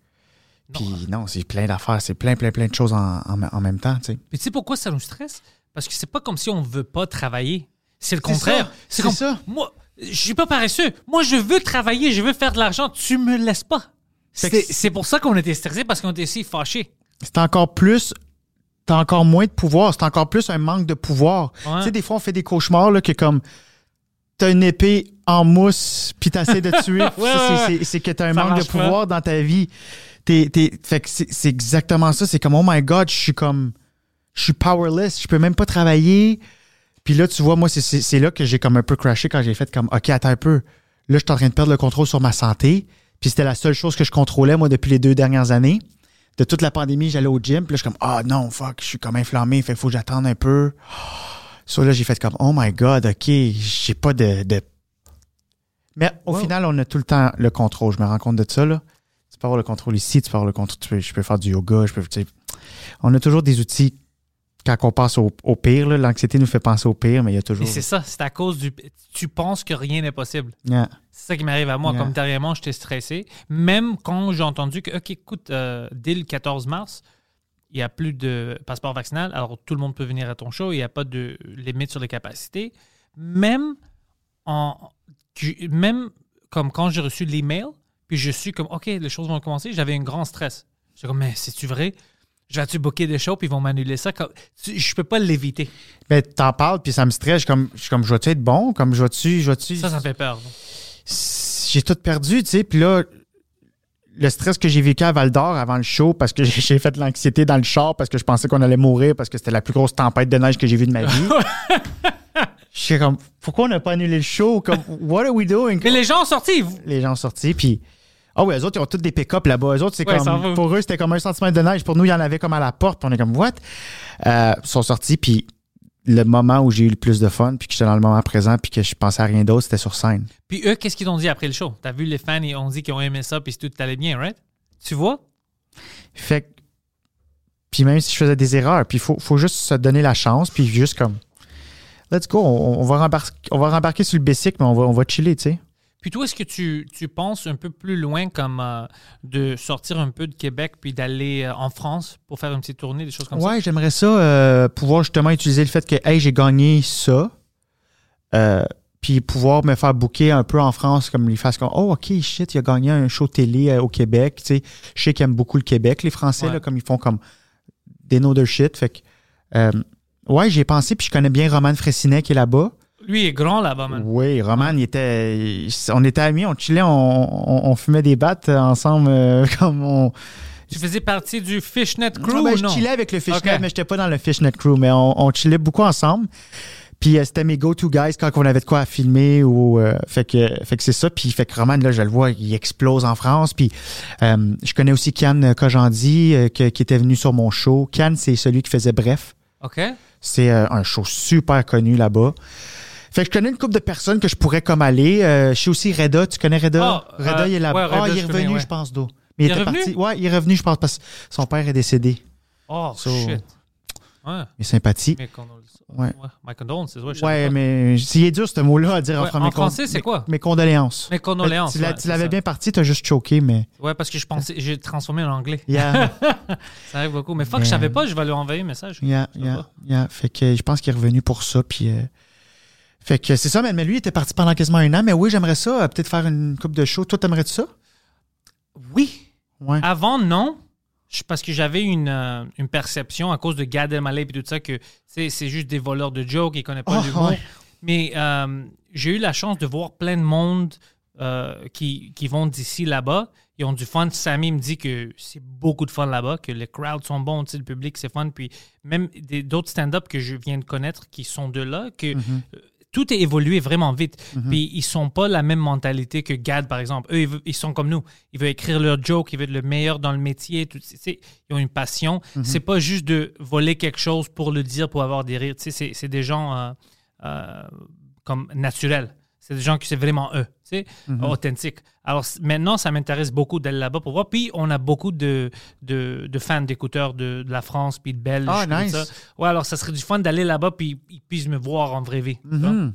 Puis non, c'est plein d'affaires, c'est plein, plein, plein de choses en, en- en même temps, tu sais. Puis tu sais pourquoi ça nous stresse? Parce que c'est pas comme si on veut pas travailler. C'est le contraire. C'est comme, ça. moi, je suis pas paresseux. Moi, je veux travailler, je veux faire de l'argent. Tu me laisses pas. C'est pour ça qu'on était stressé parce qu'on était si fâchés. c'est encore plus. T'as encore moins de pouvoir. C'est encore plus un manque de pouvoir. Ouais. Tu sais, des fois, on fait des cauchemars, là, que comme. T'as une épée en mousse, puis t'essaies de tuer. Ouais, c'est- que t'as un Ça manque de pas. pouvoir dans ta vie. T'es- t'es- fait que c'est c'est exactement ça. C'est comme, oh my God, je suis comme. Je suis powerless. Je peux même pas travailler. Puis là, tu vois, moi, c'est- c'est c'est là que j'ai comme un peu crashé quand j'ai fait comme, OK, attends un peu. Là, je suis en train de perdre le contrôle sur ma santé. Puis c'était la seule chose que je contrôlais, moi, depuis les deux dernières années. De toute la pandémie, j'allais au gym. Puis là, je suis comme, ah non, fuck, je suis comme inflammé. Fait faut que j'attende un peu. So là, j'ai fait comme, oh my God, OK, j'ai pas de. de- Mais au Wow. final, on a tout le temps le contrôle. Je me rends compte de ça, là. Peux avoir le contrôle ici, tu peux avoir le contrôle. tu peux- je peux faire du yoga, je peux. tu sais. On a toujours des outils quand on passe au, au pire. L'anxiété nous fait penser au pire, mais il y a Et toujours. c'est ça, c'est à cause du. Tu penses que rien n'est possible. Yeah. C'est ça qui m'arrive à moi. Yeah. Comme dernièrement, j'étais stressé. Même quand j'ai entendu que, OK, écoute, euh, dès le 14 mars, il n'y a plus de passeport vaccinal, alors tout le monde peut venir à ton show, il n'y a pas de limite sur les capacités. Même, en, même comme quand j'ai reçu l'email, puis je suis comme, OK, les choses vont commencer, j'avais un grand stress. J'étais comme, mais c'est-tu vrai? Je vais-tu booker des shows, puis ils vont m'annuler ça? Comme- tu- Je peux pas l'éviter. Mais t'en parles, puis ça me stresse. Je suis comme, je suis comme, je vais-tu être bon? Comme, je vais-tu, je vais-tu. Ça, ça me fait peur. J'ai tout perdu, tu sais. Puis là, le stress que j'ai vécu à Val d'Or avant le show, parce que j'ai fait de l'anxiété dans le char, parce que je pensais qu'on allait mourir, parce que c'était la plus grosse tempête de neige que j'ai vue de ma vie. Je suis comme, pourquoi on n'a pas annulé le show? Comme, what are we doing? Mais les gens ont sorti. vous- les gens sont sortis, puis. Ah oui, eux autres, ils ont tous des pick-up là-bas. Eux autres, c'est Ouais, comme. Pour eux, c'était comme un centimètre de neige. Pour nous, il y en avait comme à la porte. Puis on est comme, what? Euh, ils sont sortis, puis le moment où j'ai eu le plus de fun, puis que j'étais dans le moment présent, puis que je pensais à rien d'autre, c'était sur scène. Puis eux, qu'est-ce qu'ils t'ont dit après le show? T'as vu les fans, ils ont dit qu'ils ont aimé ça, puis tout allait bien, right? Tu vois? Fait que. Puis même si je faisais des erreurs, puis il faut, faut juste se donner la chance, puis juste comme. Let's go, on, on va, rembarquer, on va rembarquer sur le bicycle, mais on va, on va chiller, tu sais. Puis toi, est-ce que tu, tu penses un peu plus loin comme euh, de sortir un peu de Québec puis d'aller euh, en France pour faire une petite tournée, des choses comme ça? Ouais, j'aimerais ça euh, pouvoir justement utiliser le fait que hey, j'ai gagné ça. euh, puis pouvoir me faire booker un peu en France comme les fassent comme Oh ok shit, il a gagné un show télé au Québec. Tu sais, je sais qu'ils aiment beaucoup le Québec, les Français, Ouais. là, comme ils font comme des know their shit. Fait que euh, ouais, j'ai pensé, puis je connais bien Roman Fressinet qui est là-bas. Lui il est grand là-bas, man. Oui, Roman, il était. On était amis, on chillait, on, on, on fumait des battes ensemble euh, comme on. Tu faisais partie du Fishnet Crew Ah, ben, ou je non? chillais avec le Fishnet, mais j'étais pas dans le Fishnet Crew, mais on, on chillait beaucoup ensemble. Puis euh, c'était mes go-to guys quand on avait de quoi à filmer ou euh, fait que fait que c'est ça. Puis fait que Roman là, je le vois, il explose en France. Puis je connais aussi Kian Kojandi que- qui était venu sur mon show. Kian, c'est celui qui faisait Bref. OK. C'est un show super connu là-bas. Fait que je connais une couple de personnes que je pourrais comme aller. Euh, je sais aussi Reda, tu connais Reda? Ah, Reda, euh, il est là-bas. ouais, Reda, ah, il est revenu, connais, ouais. je pense, d'eau. Mais Il il, est était revenu? parti. Ouais, il est revenu, je pense, parce que son père est décédé. Oh, So- shit. Ouais. Mes condoléances. Ouais. My condolences, ouais. Ouais, mais s'il est dur ce mot-là à dire en français. en français, c'est quoi? Mes condoléances. Mes condoléances, Tu tu c'est l'avais bien parti, t'as juste choqué, mais. Ouais, parce que je pensais, j'ai transformé en anglais. Yeah, Ça arrive beaucoup. Mais fuck, Mais- je savais pas, je vais lui envoyer un message. yeah, yeah, yeah. Fait que je pense qu'il est revenu pour ça, puis. euh, Fait que c'est ça, mais, mais lui, il était parti pendant quasiment un an. Mais oui, j'aimerais ça, euh, peut-être faire une coupe de show. Toi, t'aimerais-tu ça? Oui. Ouais. Avant, non. Parce que j'avais une, euh, une perception à cause de Gad Elmaleh et tout ça que c'est juste des voleurs de jokes, ils connaissent pas Oh, l'humour. ouais. Mais euh, j'ai eu la chance de voir plein de monde euh, qui, qui vont d'ici là-bas. Ils ont du fun. Sammy me dit que c'est beaucoup de fun là-bas, que les crowds sont bons, le public c'est fun. Puis même d'autres stand-up que je viens de connaître qui sont de là, que Mm-hmm. Tout est évolué vraiment vite. Puis ils sont pas la même mentalité que Gad, par exemple. Eux, ils, sont comme nous. Ils veulent écrire leurs jokes, ils veulent être le meilleur dans le métier. Tout, ils ont une passion. C'est pas juste de voler quelque chose pour le dire, pour avoir des rires. C'est des gens euh, euh, comme naturels. C'est des gens qui c'est vraiment eux, tu sais, authentiques. Alors maintenant, ça m'intéresse beaucoup d'aller là-bas pour voir. Puis on a beaucoup de, de, de fans, d'écouteurs de, de la France, puis de Belges. Ah, nice. ça. Ouais, alors ça serait du fun d'aller là-bas, puis ils puissent me voir en vraie vie. Mhm.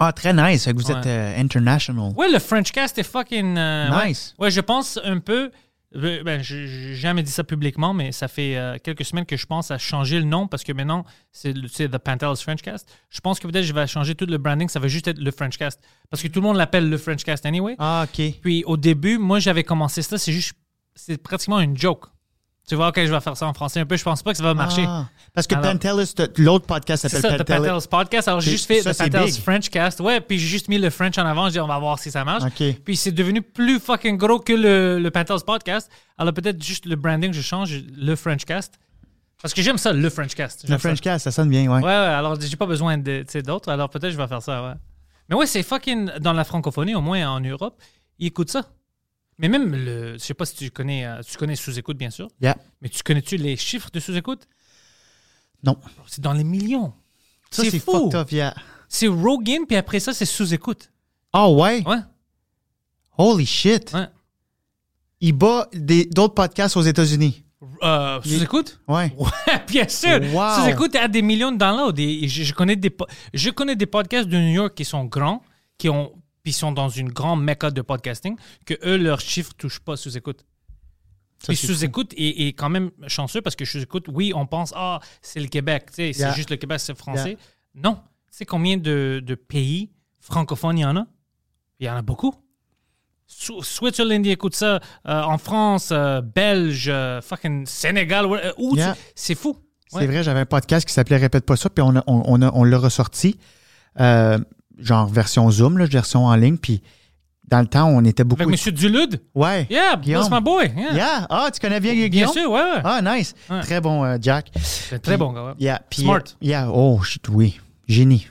Ah, très nice. Vous Ouais. êtes euh, international. Ouais, le French cast est fucking. euh, Nice. Ouais. Ouais, je pense un peu. Ben, je- j'ai jamais dit ça publiquement, mais ça fait euh, quelques semaines que je pense à changer le nom parce que maintenant, c'est le- c'est The Pantelis French Cast. Je pense que peut-être je vais changer tout le branding, ça va juste être le French Cast. Parce que tout le monde l'appelle le French Cast anyway. Ah, OK. Puis au début, moi, j'avais commencé ça, c'est juste. C'est pratiquement une joke. Tu vois, ok, je vais faire ça en français un peu. Je pense pas que ça va marcher. Ah, parce que Pantelis, l'autre podcast s'appelle Pantelis. Pantelis Podcast. Alors, j'ai juste fait c'est Pantelis big. French Cast. Ouais, puis j'ai juste mis le French en avant. J'ai dit, on va voir si ça marche. Puis c'est devenu plus fucking gros que le, le Pantelis Podcast. Alors, peut-être juste le branding, je change le French Cast. Parce que j'aime ça, le French Cast. Le J'aime French ça. Cast, ça sonne bien, ouais. Ouais, ouais, alors j'ai pas besoin d'autres. Alors, peut-être je vais faire ça, ouais. Mais ouais, c'est fucking. Dans la francophonie, au moins en Europe, ils écoutent ça. Mais même le. Je sais pas si tu connais. euh, tu connais sous-écoute, bien sûr. Yeah. Mais tu connais-tu les chiffres de sous-écoute? Non. C'est dans les millions. Ça, c'est fou. fucked up, yeah. C'est Rogan, puis après ça, c'est sous-écoute. Ah, ouais? Ouais, Holy shit. ouais. Il bat des- d'autres podcasts aux États-Unis. Euh, sous-écoute? Ouais. Ouais, bien sûr. Wow. Sous-écoute a des millions de downloads. Et je, je connais des, je connais des podcasts de New York qui sont grands, qui ont, puis sont dans une grande méca de podcasting, que eux, leurs chiffres ne touchent pas sous-écoute. Puis sous-écoute est, est quand même chanceux parce que sous-écoute, oui, on pense, ah, c'est le Québec, c'est Yeah. juste le Québec, c'est français. Non. Tu sais combien de, de pays francophones il y en a? Il y en a beaucoup. Sw- Switzerland, ils écoutent ça. euh, en France, euh, Belge, euh, fucking Sénégal, euh, où Yeah. c'est fou. C'est vrai, j'avais un podcast qui s'appelait Répète pas ça, puis on, a- on, on, a- on l'a ressorti, euh, genre version Zoom, là, version en ligne, puis dans le temps, on était beaucoup. Avec M. Dulude? Ouais. Yeah, Guillaume. that's my boy. Yeah. Yeah. Ah, tu connais bien Bien Guillaume? sûr, ouais. ouais. Ah, nice. Ouais. Très bon, euh, Jack. Très bon, gars. ouais. Yeah. Puis, Smart. euh, yeah. Oh, shit, oui. Génie.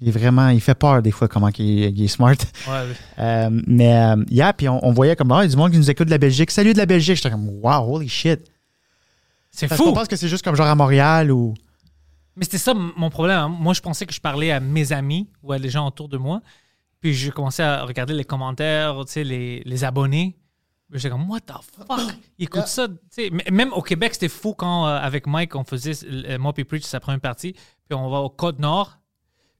Il est vraiment, il fait peur des fois comment il, est- il est smart. Ouais, Euh, mais, euh, yeah, puis on, on voyait comme, ah, il y a du monde qui nous écoute de la Belgique. Salut de la Belgique. J'étais comme, wow, holy shit. c'est fou. qu'on pense que c'est juste comme genre à Montréal ou. Mais c'était ça mon problème. hein. Moi, je pensais que je parlais à mes amis ou à les gens autour de moi. Puis je commençais à regarder les commentaires, tu sais, les, les abonnés. J'étais comme, what the fuck? Ils écoutent ça. tu sais. M- Même au Québec, c'était fou quand, euh, avec Mike, on faisait, euh, moi puis Preach, sa première partie. Puis on va au Côte-Nord.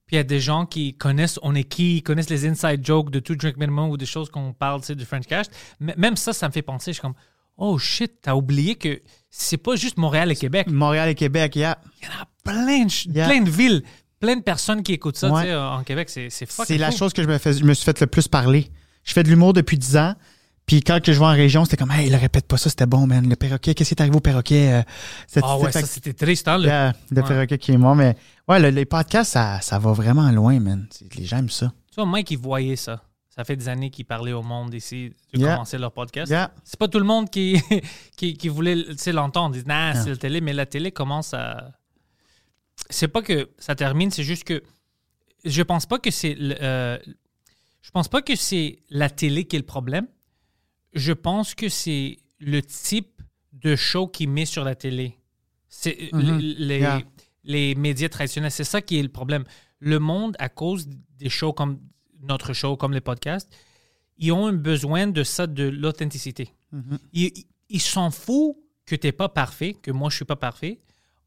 Puis il y a des gens qui connaissent on est qui, ils connaissent les inside jokes de Two Drink Minimum ou des choses qu'on parle, tu sais, du French Cash. M- Même ça, ça me fait penser. Je suis comme, oh shit, t'as oublié que c'est pas juste Montréal et Québec. Montréal et Québec, yeah. Il y en a plein de, ch- Yeah. plein de villes, plein de personnes qui écoutent ça Ouais. tu sais, en Québec. C'est c'est fucking C'est la chose que je me, fais, je me suis fait le plus parler. Je fais de l'humour depuis 10 ans. Puis quand que je vais en région, c'était comme, hey, le répète pas ça, c'était bon, man. Le perroquet, qu'est-ce qui est arrivé au perroquet? Euh, Ah ouais, ça c'était triste, hein, le- Yeah, le Ouais. perroquet qui est mort. Mais ouais, le- les podcasts, ça, ça va vraiment loin, man. Les gens aiment ça. Tu vois, Mike, il voyait ça. Ça fait des années qu'il parlait au monde ici de Yeah. commencer leur podcast. Yeah. C'est pas tout le monde qui, qui, qui voulait tu sais, l'entendre. Ils disent, nah, c'est la télé, mais la télé commence à. C'est pas que ça termine, c'est juste que je pense pas que c'est. euh, je pense pas que c'est la télé qui est le problème. Je pense que c'est le type de show qu'il met sur la télé. C'est Mhm. les, les- Yeah. les médias traditionnels. C'est ça qui est le problème. Le monde, à cause des shows comme notre show, comme les podcasts, ils ont un besoin de ça, de l'authenticité. Mhm. Ils il, il s'en fout que tu n'es pas parfait, que moi je suis pas parfait.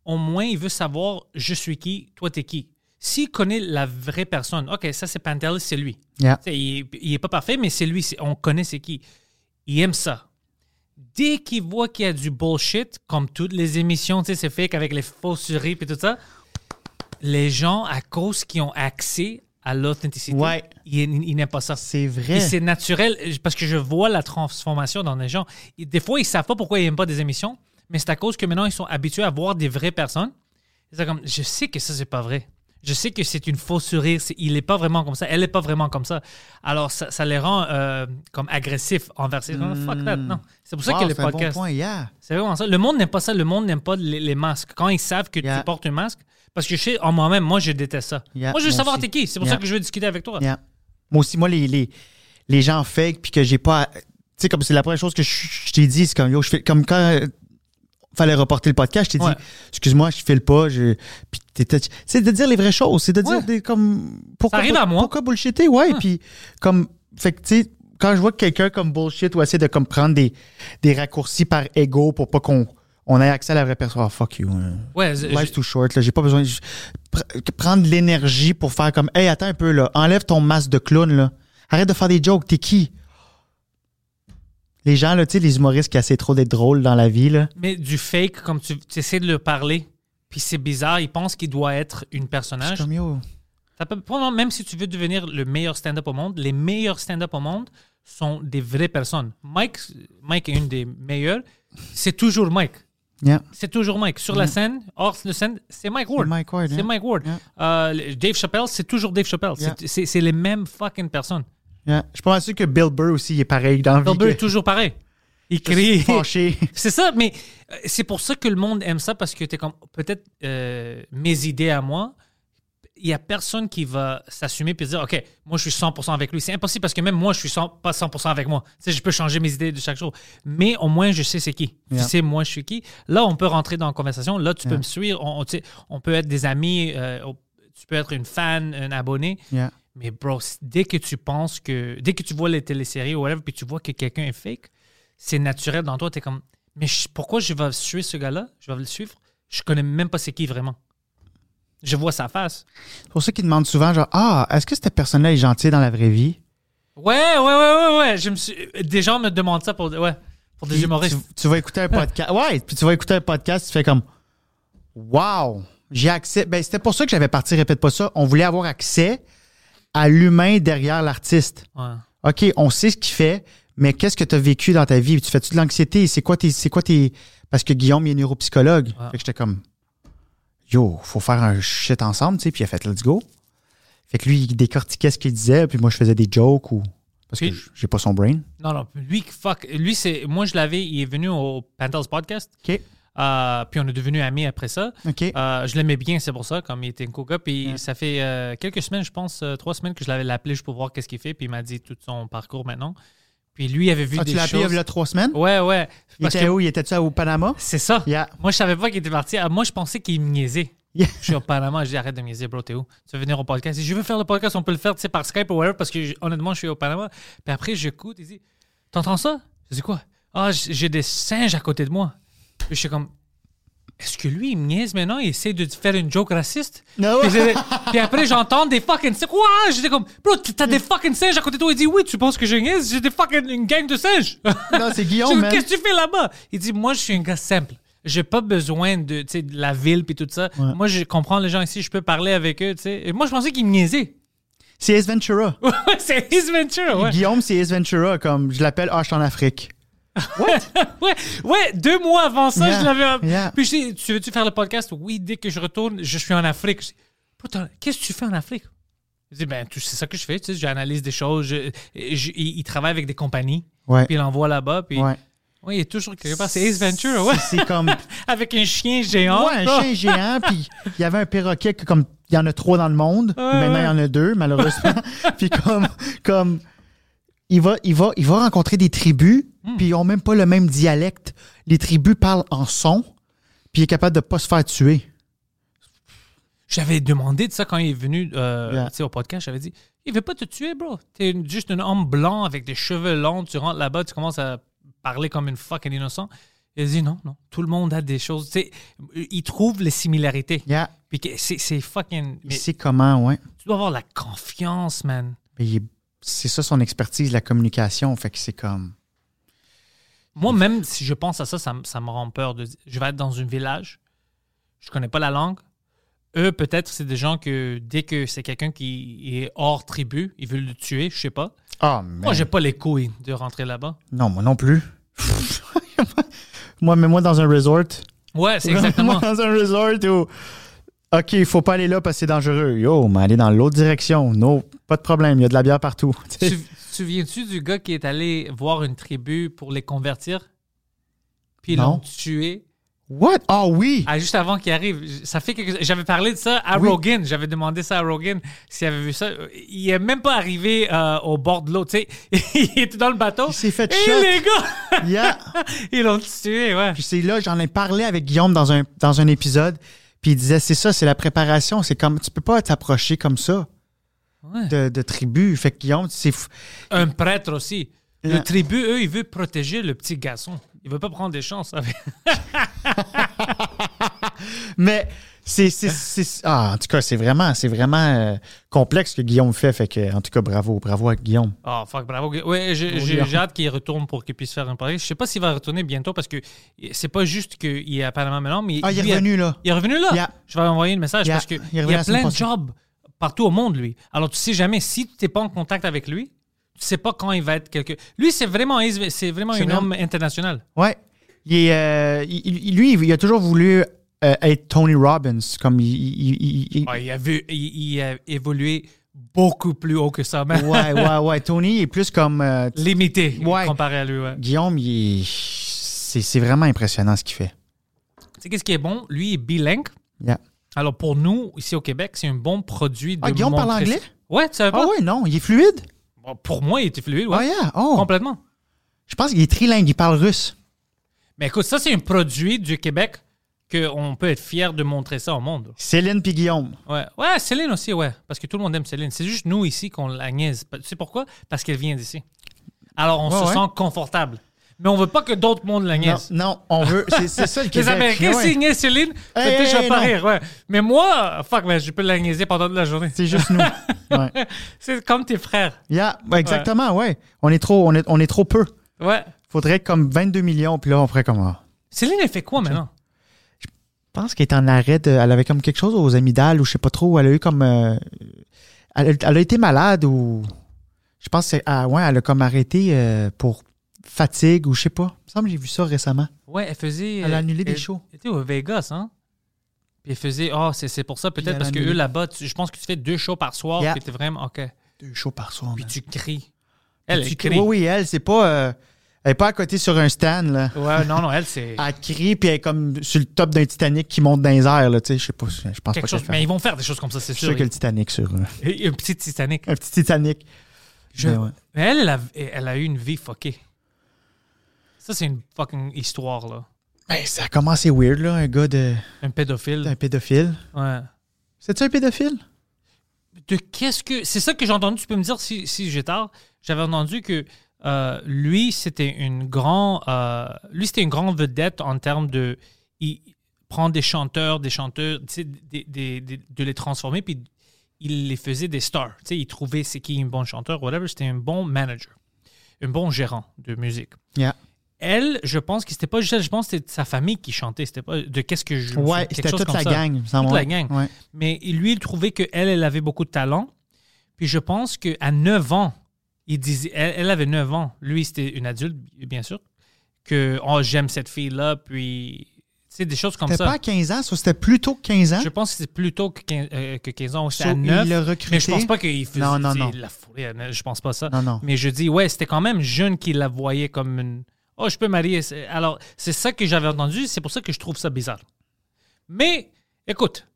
Au moins, il veut savoir je suis qui, toi t'es qui. S'il connaît la vraie personne, OK, ça c'est Pantelis, c'est lui. Yeah. Il, il est pas parfait, mais c'est lui, on connaît c'est qui. Il aime ça. Dès qu'il voit qu'il y a du bullshit, comme toutes les émissions, tu sais, c'est fake avec les fausseries et tout ça, les gens, à cause qu'ils ont accès à l'authenticité, Ouais. ils, ils n'aiment pas ça. C'est vrai. c'est naturel parce que je vois la transformation dans les gens. Des fois, ils savent pas pourquoi ils n'aiment pas des émissions, mais c'est à cause que maintenant, ils sont habitués à voir des vraies personnes. Sont comme, je sais que ça, c'est pas vrai. Je sais que c'est une fausse sourire. C'est- Il n'est pas vraiment comme ça. Elle n'est pas vraiment comme ça. Alors, ça, ça les rend euh, comme agressifs envers ces gens. Fuck that. Non. C'est pour ça Wow, que les c'est bon podcasts. yeah. C'est vraiment ça. Le monde n'aime pas ça. Le monde n'aime pas les, les masques. Quand ils savent que Yeah. tu portes un masque, parce que je sais, en moi-même, moi, je déteste ça. Yeah, moi, je veux moi savoir t'es qui. C'est pour ça que je veux discuter avec toi. Moi aussi, moi, les, les, les gens fake, puis que j'ai pas. Tu sais, comme c'est la première chose que je, je t'ai dit, c'est comme, yo, je fais. Comme quand. Fallait reporter le podcast, je t'ai Ouais. dit, excuse-moi, je file pas. Je, puis c'est de dire les vraies choses. C'est de dire Ouais. des, comme. Pourquoi, Ça arrive à moi. Pourquoi bullshitter? Ouais. Puis, comme. Fait que, tu sais, quand je vois que quelqu'un comme bullshit ou essaie de comme prendre des, des raccourcis par ego pour pas qu'on on ait accès à la vraie personne, oh, fuck you. hein. Ouais, Life's too short, là. J'ai pas besoin. pr- prendre de l'énergie pour faire comme, hey, attends un peu, là. Enlève ton masque de clown, là. Arrête de faire des jokes. T'es qui? Les gens, là, tu sais, les humoristes qui essaient trop d'être drôles dans la vie, là. Mais du fake, comme tu, essaies de le parler, puis c'est bizarre, il pense qu'il doit être une personnage. comme, yo. Ça peut- même si tu veux devenir le meilleur stand-up au monde, les meilleurs stand-up au monde sont des vraies personnes. Mike, Mike est une des meilleures. C'est toujours Mike. Yeah. C'est toujours Mike. Sur la scène, hors de scène, c'est Mike Ward. Mm. Mike Ward, C'est yeah. Mike Ward. Euh, Dave Chappelle, c'est toujours Dave Chappelle. C'est-. C'est c'est les mêmes fucking personnes. Yeah. Je suis pas sûr que Bill Burr aussi il est pareil dans vie. Bill Burr que- est toujours pareil. Il crie. C'est ça, mais euh, c'est pour ça que le monde aime ça parce que t'es comme peut-être euh, mes idées à moi. Il y a personne qui va s'assumer puis dire OK, moi je suis 100% avec lui. C'est impossible parce que même moi je suis 100 pas 100% avec moi. Tu sais, je peux changer mes idées de chaque jour, mais au moins je sais c'est qui. Yeah. Je sais moi je suis qui. Là on peut rentrer dans la conversation. Là tu peux me suivre. On, on- tu sais, on peut être des amis. euh, tu peux être une fan, un abonné. Yeah. Mais bro, dès que tu penses que. Dès que tu vois les téléséries ou whatever, puis tu vois que quelqu'un est fake, c'est naturel dans toi. Tu es comme. Mais je- pourquoi je vais suivre ce gars-là? Je vais le suivre? Je connais même pas c'est qui vraiment. Je vois sa face. C'est pour ça qu'ils demandent souvent, genre, ah, est-ce que cette personne-là est gentille dans la vraie vie? Ouais, ouais, ouais, ouais, ouais. Je me suis... Des gens me demandent ça pour, ouais, pour des humoristes. Tu, tu vas écouter un podcast. ouais, puis tu vas écouter un podcast, tu fais comme Wow! J'ai accès. Ben, c'était pour ça que j'avais parti, répète pas ça. On voulait avoir accès à l'humain derrière l'artiste. Ouais. OK, on sait ce qu'il fait, mais qu'est-ce que tu as vécu dans ta vie? Tu fais-tu de l'anxiété? C'est quoi tes. C'est quoi tes. Parce que Guillaume, il est neuropsychologue. Ouais. Fait que j'étais comme Yo, faut faire un shit ensemble, tu sais, puis il a fait let's go. Fait que lui, il décortiquait ce qu'il disait, puis moi, je faisais des jokes ou. Parce que j'ai pas son brain. Non, non. Lui, fuck. Lui, c'est. Moi, je l'avais. Il est venu au Panthers Podcast. OK. Euh, puis on est devenus amis après ça. Euh, je l'aimais bien, c'est pour ça, comme il était un cool gars. Puis Ouais. ça fait euh, quelques semaines, je pense, trois semaines que je l'avais appelé juste pour voir qu'est-ce qu'il fait. Puis il m'a dit tout son parcours maintenant. Puis lui, il avait vu Ah, des tu l'as appelé choses. il y a trois semaines? Ouais, ouais. Il Parce était que où? Il était-tu au Panama? c'est ça. Yeah. Moi, je savais pas qu'il était parti. Moi, je pensais qu'il me niaisait. Yeah. Je suis au Panama, je dis arrête de me niaiser, bro, t'es où? Tu veux venir au podcast? Dit, je veux faire le podcast, on peut le faire tu sais, par Skype ou whatever, parce que honnêtement, je suis au Panama. Puis après, j'écoute, il dit, t'entends ça? Je dis quoi? Ah, j'ai des singes à côté de moi. Puis je suis comme, est-ce que lui, il me niaise maintenant? Il essaie de faire une joke raciste? Non. Puis, j'ai- puis après, j'entends des fucking singes. Quoi? J'étais comme, bro, t'as des fucking singes à côté de toi. Il dit, oui, tu penses que je niaise? J'ai des fucking une gang de singes. Non, c'est Guillaume. Qu'est-ce que tu fais là-bas? Il dit, moi, je suis un gars simple. J'ai pas besoin de, de la ville puis tout ça. Ouais. Moi, je comprends les gens ici, je peux parler avec eux, tu sais. Et moi, je pensais qu'ils me niaisaient. C'est Ace Ventura. C'est His Venture, ouais. Guillaume, c'est Ace Ventura, comme je l'appelle, ah, suis en Afrique. Ouais, ouais, deux mois avant ça, Yeah, je l'avais. yeah. Puis je dis, tu veux-tu faire le podcast? Oui, dès que je retourne, je suis en Afrique. Qu'est-ce que tu fais en Afrique? Je dis, ben, c'est ça que je fais, tu sais, j'analyse des choses. je- je- il, il travaille avec des compagnies, Ouais. puis il envoie là-bas, puis. Ouais. Ouais, il est toujours quelque part. C'est Ace Venture, ouais. C'est comme. Avec un chien géant. Ouais, un chien géant, puis il y avait un perroquet que comme il y en a trois dans le monde, Ouais, maintenant il y en a deux malheureusement. puis comme comme il va il va il va rencontrer des tribus, Hmm. puis ils ont même pas le même dialecte. Les tribus parlent en son, puis il est capable de pas se faire tuer. J'avais demandé de ça quand il est venu euh, Yeah. au podcast. J'avais dit Il veut pas te tuer, bro. T'es juste un homme blanc avec des cheveux longs. Tu rentres là-bas, tu commences à parler comme une fucking innocent. Il a dit Non, non. Tout le monde a des choses. Il trouve les similarités. Yeah. Puis c'est fucking. Il Mais sait comment, ouais. tu dois avoir la confiance, man. Mais il est- c'est ça son expertise, la communication, fait que c'est comme Moi, même si je pense à ça, ça, me- ça me rend peur. De, je vais être dans un village, je connais pas la langue. Eux, peut-être, c'est des gens que dès que c'est quelqu'un qui est hors tribu, ils veulent le tuer, je sais pas. ah Moi, j'ai pas les couilles de rentrer là-bas. non, moi non plus. moi, mets-moi dans un resort. Ouais, c'est exactement. Moi, dans un resort où OK, il faut pas aller là parce que c'est dangereux. Yo, mais aller dans l'autre direction. Non, pas de problème, il y a de la bière partout. tu souviens-tu du gars qui est allé voir une tribu pour les convertir? Puis ils l'ont tué. What? Ah oui! Ah, juste avant qu'il arrive. Ça fait quelque... J'avais parlé de ça à Oui. Rogan. J'avais demandé ça à Rogan s'il avait vu ça. Il est même pas arrivé euh, au bord de l'eau. Tu sais, il était dans le bateau. Il s'est fait Et shot. les gars, Yeah. ils l'ont tué, ouais. Puis c'est là, j'en ai parlé avec Guillaume dans un, dans un épisode. Puis il disait, c'est ça, c'est la préparation. C'est comme, tu peux pas t'approcher comme ça Ouais. de, de tribu. Fait que Guillaume, c'est. Un prêtre aussi. Le tribu, eux, il veut protéger le petit garçon. Il veut pas prendre des chances avec. Mais c'est. c'est- c'est- Ah, en tout cas, c'est vraiment, c'est vraiment euh, complexe ce que Guillaume fait. Fait que, en tout cas, bravo, bravo à Guillaume. Oh, fuck, bravo. Ouais, j'ai hâte qu'il retourne pour qu'il puisse faire un pari. Je sais pas s'il va retourner bientôt parce que c'est pas juste qu'il est à Panama maintenant, mais Ah, il est revenu là. Il est revenu là? Yeah. Je vais envoyer un message Yeah. parce qu'il y a plein de jobs partout au monde, lui. Alors, tu sais jamais, si tu n'es pas en contact avec lui, tu sais pas quand il va être quelque. Lui, c'est vraiment, c'est vraiment un homme international. Ouais. Il est, euh, il- lui, il a toujours voulu euh, être Tony Robbins. Comme il. il- il- il- Ouais, il, a vu, il, a évolué beaucoup plus haut que ça, même. ouais, ouais, ouais. Tony est plus comme. euh, Limité Ouais. comparé à lui. Ouais. Guillaume, il est- c'est vraiment impressionnant ce qu'il fait. Tu sais, qu'est-ce qui est bon? Lui, il est bilingue. Yeah. Alors, pour nous, ici au Québec, c'est un bon produit de Ah, Guillaume parle anglais? Ouais, tu savais pas? Ah ouais, non, il est fluide. Bon, Pour moi, il était fluide, ouais. Ah, yeah. Oh. Complètement. Je pense qu'il est trilingue, il parle russe. Mais écoute, ça, c'est un produit du Québec qu'on peut être fier de montrer ça au monde. Céline puis Guillaume. Ouais, ouais Céline aussi, ouais. Parce que tout le monde aime Céline. C'est juste nous ici qu'on la niaise. Tu sais pourquoi? Parce qu'elle vient d'ici. Alors, on Ouais, se ouais. sent confortable. Mais on veut pas que d'autres mondes la niaisent. non, on veut. C'est ça le Les Québec. Américains, Ouais. s'ils niaisent Céline, Hey, peut-être je vais hey, pas rire, ouais. Mais moi, fuck, man, je peux la niaiser pendant toute la journée. C'est juste nous. Ouais. C'est comme tes frères. Yeah, ouais, exactement, ouais. On est trop, on est, on est trop peu. Ouais. Faudrait être comme 22 millions, puis là, on ferait comme. ah. Céline, elle fait quoi maintenant? Je pense qu'elle est en arrêt. de- elle avait comme quelque chose aux amygdales ou je sais pas trop. Elle a eu comme. euh, elle, a- elle a été malade ou. Je pense que. Ah, ouais, elle a comme arrêté euh, pour fatigue ou je sais pas. Il me semble que j'ai vu ça récemment. Ouais, elle faisait. Elle a annulé des shows. Elle était au Vegas, hein? Puis elle faisait. Oh, c'est pour ça, peut-être, parce que eux là-bas, je pense que tu fais deux shows par soir, Yeah. puis t'es vraiment. OK. Deux shows par soir. Puis man. tu cries. Elle, Tu- elle crie. Oui, oui, elle, c'est pas. euh, Elle est pas à côté sur un stand, là. Ouais, non, non, elle, c'est Elle crie, puis elle est comme sur le top d'un Titanic qui monte dans les airs, là. Tu sais, je sais pas. Je pense pas quelque qu'elle chose. Mais ils vont faire des choses comme ça, c'est Je suis sûr. sûr que le Titanic sur. euh, Un petit Titanic. un petit Titanic. Je- Mais ouais. Mais elle, elle a, elle a eu une vie fuckée. Ça, c'est une fucking histoire, là. Ben, ça a commencé weird, là. Un gars de. Un pédophile. Un pédophile. Ouais. C'est-tu un pédophile? De qu'est-ce que. C'est ça que j'ai entendu. Tu peux me dire si, si j'ai tard. J'avais entendu que euh, lui, c'était une grande. euh, lui, c'était une grande vedette en termes de. Il prend des chanteurs, des chanteurs, tu sais, des- des- des- de les transformer, puis il les faisait des stars. Tu sais, il trouvait c'est qui un bon chanteur, whatever. C'était un bon manager, un bon gérant de musique. Yeah. Elle, je pense que c'était pas juste elle, je pense que c'était sa famille qui chantait. C'était pas de qu'est-ce que je. Ouais, c'était toute comme la gang. Toute la gang. Mais lui, il trouvait qu'elle, elle avait beaucoup de talent. Puis je pense qu'à 9 ans, il disait, elle, elle avait 9 ans. Lui, c'était une adulte, bien sûr. Que oh, j'aime cette fille-là. Puis, tu sais, des choses comme C'était ça. pas à 15 ans, ça, c'était plus tôt que 15 ans? Je pense que c'est plus tôt que 15, euh, que 15 ans. C'était So, à il 9. l'a recruté. Mais je pense pas qu'il faisait Non, non, non. la à neuf, Je pense pas ça. Non, non. Mais je dis, ouais, c'était quand même jeune qu'il la voyait comme une. Oh, je peux marier. C'est- Alors, c'est ça que j'avais entendu. C'est pour ça que je trouve ça bizarre. Mais, écoute,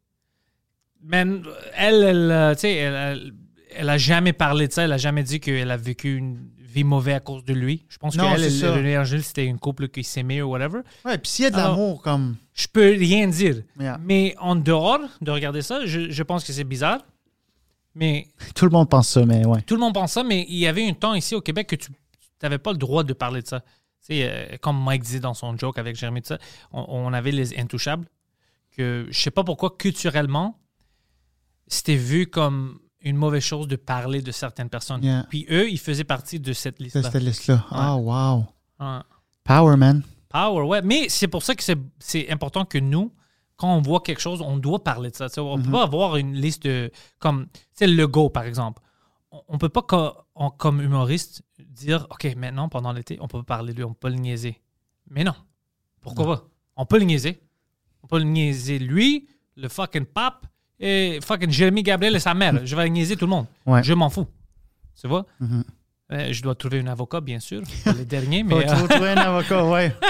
man, elle, elle, euh, tu sais, elle, elle, a jamais parlé de ça. Elle a jamais dit qu'elle a vécu une vie mauvaise à cause de lui. Je pense Non. René Angèle, c'était une couple qui s'aimait ou whatever. Ouais, puis s'il y a de l'amour, comme. Je peux rien dire. Yeah. Mais en dehors de regarder ça, je, je pense que c'est bizarre. Mais Tout le monde pense ça, mais ouais. tout le monde pense ça, mais il y avait un temps ici au Québec que tu n'avais pas le droit de parler de ça. Tu sais, euh, comme Mike disait dans son joke avec Jérémy, ça, on, on avait les intouchables. Que je sais pas pourquoi, culturellement, c'était vu comme une mauvaise chose de parler de certaines personnes. Yeah. Puis eux, ils faisaient partie de cette liste-là. cette liste-là. Ah, wow. Ouais. Power, man. Power, ouais. Mais c'est pour ça que c'est- c'est important que nous, quand on voit quelque chose, on doit parler de ça. On ne peut pas avoir une liste de. Comme, tu sais, le go, par exemple. On ne peut pas, co- comme humoriste, dire OK, maintenant, pendant l'été, on peut pas parler de lui, on peut pas le niaiser. Mais non. Pourquoi pas? On peut le niaiser. On peut le niaiser lui, le fucking pape, et fucking Jérémy Gabriel et sa mère. Je vais niaiser tout le monde. Ouais. Je m'en fous. Tu vois? Mhm. Euh, je dois trouver un avocat, bien sûr, pour les derniers, mais. euh, trouver un avocat, ouais.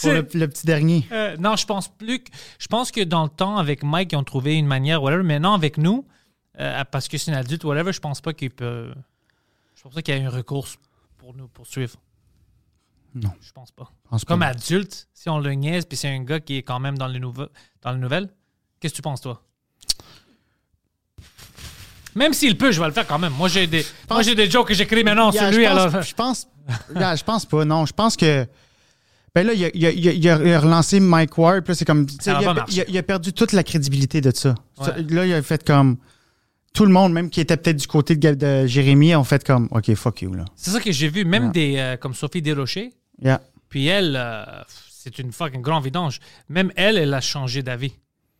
Pour le, le petit dernier. Euh, non, je pense plus que. Je pense que dans le temps, avec Mike, ils ont trouvé une manière, whatever. Maintenant, avec nous, euh, parce que c'est une adulte, whatever, je pense pas qu'il peut. Je pense pas qu'il y a un recours pour nous poursuivre. Non. Je pense pas. Pense Comme pas. adulte, si on le niaise, puis c'est un gars qui est quand même dans les, nouve- dans les nouvelles, qu'est-ce que tu penses, toi? Même s'il peut, je vais le faire quand même. Moi, j'ai des, moi, j'ai des jokes que j'écris maintenant Yeah, sur lui, je pense, alors. Je pense, yeah, je pense pas, non. Je pense que. Ben là, il a, il a- il a- il a- il a relancé Mike Ward, puis là, c'est comme. il, a, perdu toute la crédibilité de ça. Ouais. Là, il a fait comme. Tout le monde, même qui était peut-être du côté de, Jérémy, ont fait comme, OK, fuck you, là. C'est ça que j'ai vu. Même Yeah. des. euh, comme Sophie Desrochers, Yeah. Puis elle, euh, c'est une fucking grande vidange. Même elle, elle a changé d'avis